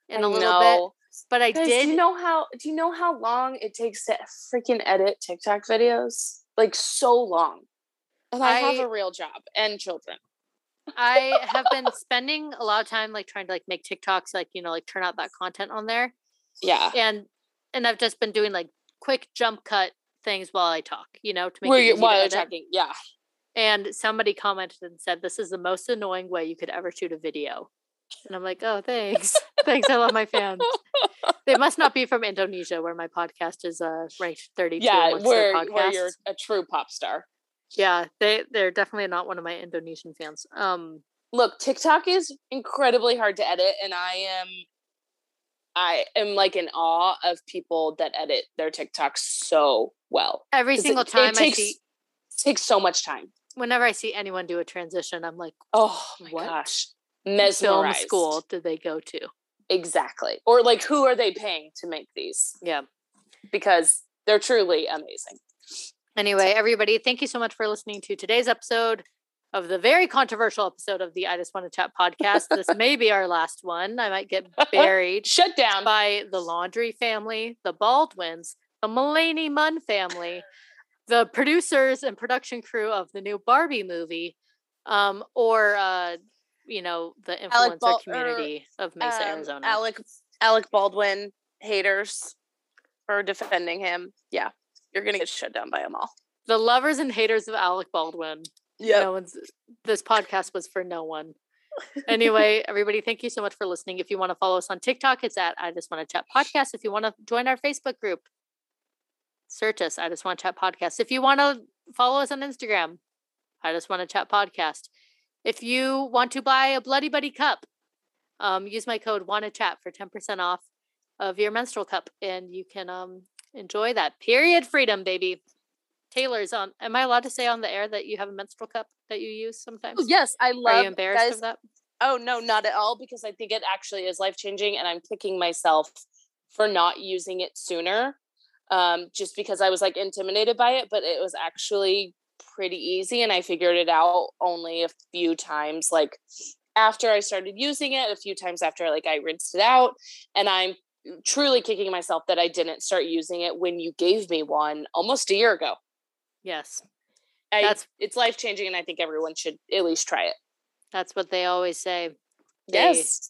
in I a little know. bit, but I Guys, did. Do you know how? Do you know how long it takes to freaking edit TikTok videos? Like so long. And I, have a real job and children. I have been spending a lot of time like trying to like make TikToks, like you know, like turn out that content on there, Yeah. and and I've just been doing like quick jump cut things while I talk, you know, to make Where you while you're talking. Yeah. And somebody commented and said, "This is the most annoying way you could ever shoot a video." And I'm like, "Oh, thanks, thanks. I love my fans. They must not be from Indonesia, where my podcast is uh ranked 32 Yeah, where, where you're a true pop star. Yeah, they they're definitely not one of my Indonesian fans. Um, Look, TikTok is incredibly hard to edit, and I am I am like in awe of people that edit their TikToks so well. Every single it, time it I takes see, takes so much time. whenever I see anyone do a transition, I'm like, Oh my What gosh. film school did they go to? Exactly. Or like who are they paying to make these? Yeah. Because they're truly amazing. Anyway, everybody, thank you so much for listening to today's episode of the very controversial episode of the I Just Wanna Chat podcast. this may be our last one. I might get buried Shut down. by the Laundrie family, the Baldwins, the Mulaney Munn family, the producers and production crew of the new Barbie movie, um, or uh, you know, the influencer Bal- or, community of Mesa, Um, Arizona. Alec Alec Baldwin haters for defending him. Yeah. You're gonna get shut down by them all. the lovers and haters of Alec Baldwin. Yeah. No one's this podcast was for no one. Anyway, everybody, thank you so much for listening. If you want to follow us on TikTok, it's at I Just Wanna Chat Podcast. If you want to join our Facebook group, search us, I Just Wanna Chat Podcast. If you want to follow us on Instagram, I Just Wanna Chat Podcast. If you want to buy a Bloody Buddy cup, um, use my code Wanna Chat for 10% off of your menstrual cup and you can um enjoy that. Period freedom, baby. Taylor's on. Am I allowed to say on the air that you have a menstrual cup that you use sometimes? Yes, I love Are you embarrassed guys, of that? Oh no, not at all because I think it actually is life changing and I'm kicking myself for not using it sooner. Um, just because I was like intimidated by it, but it was actually pretty easy and I figured it out only a few times like after I started using it, a few times after like I rinsed it out and I'm truly kicking myself that I didn't start using it when you gave me one almost a year ago. Yes. I, That's- it's life changing and I think everyone should at least try it. That's what they always say. They, Yes.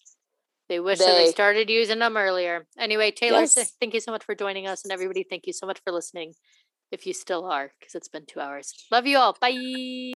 They wish that they They- started using them earlier. Anyway, Taylor, Yes. thank you so much for joining us. And everybody, thank you so much for listening. If you still are, because it's been two hours. Love you all. Bye.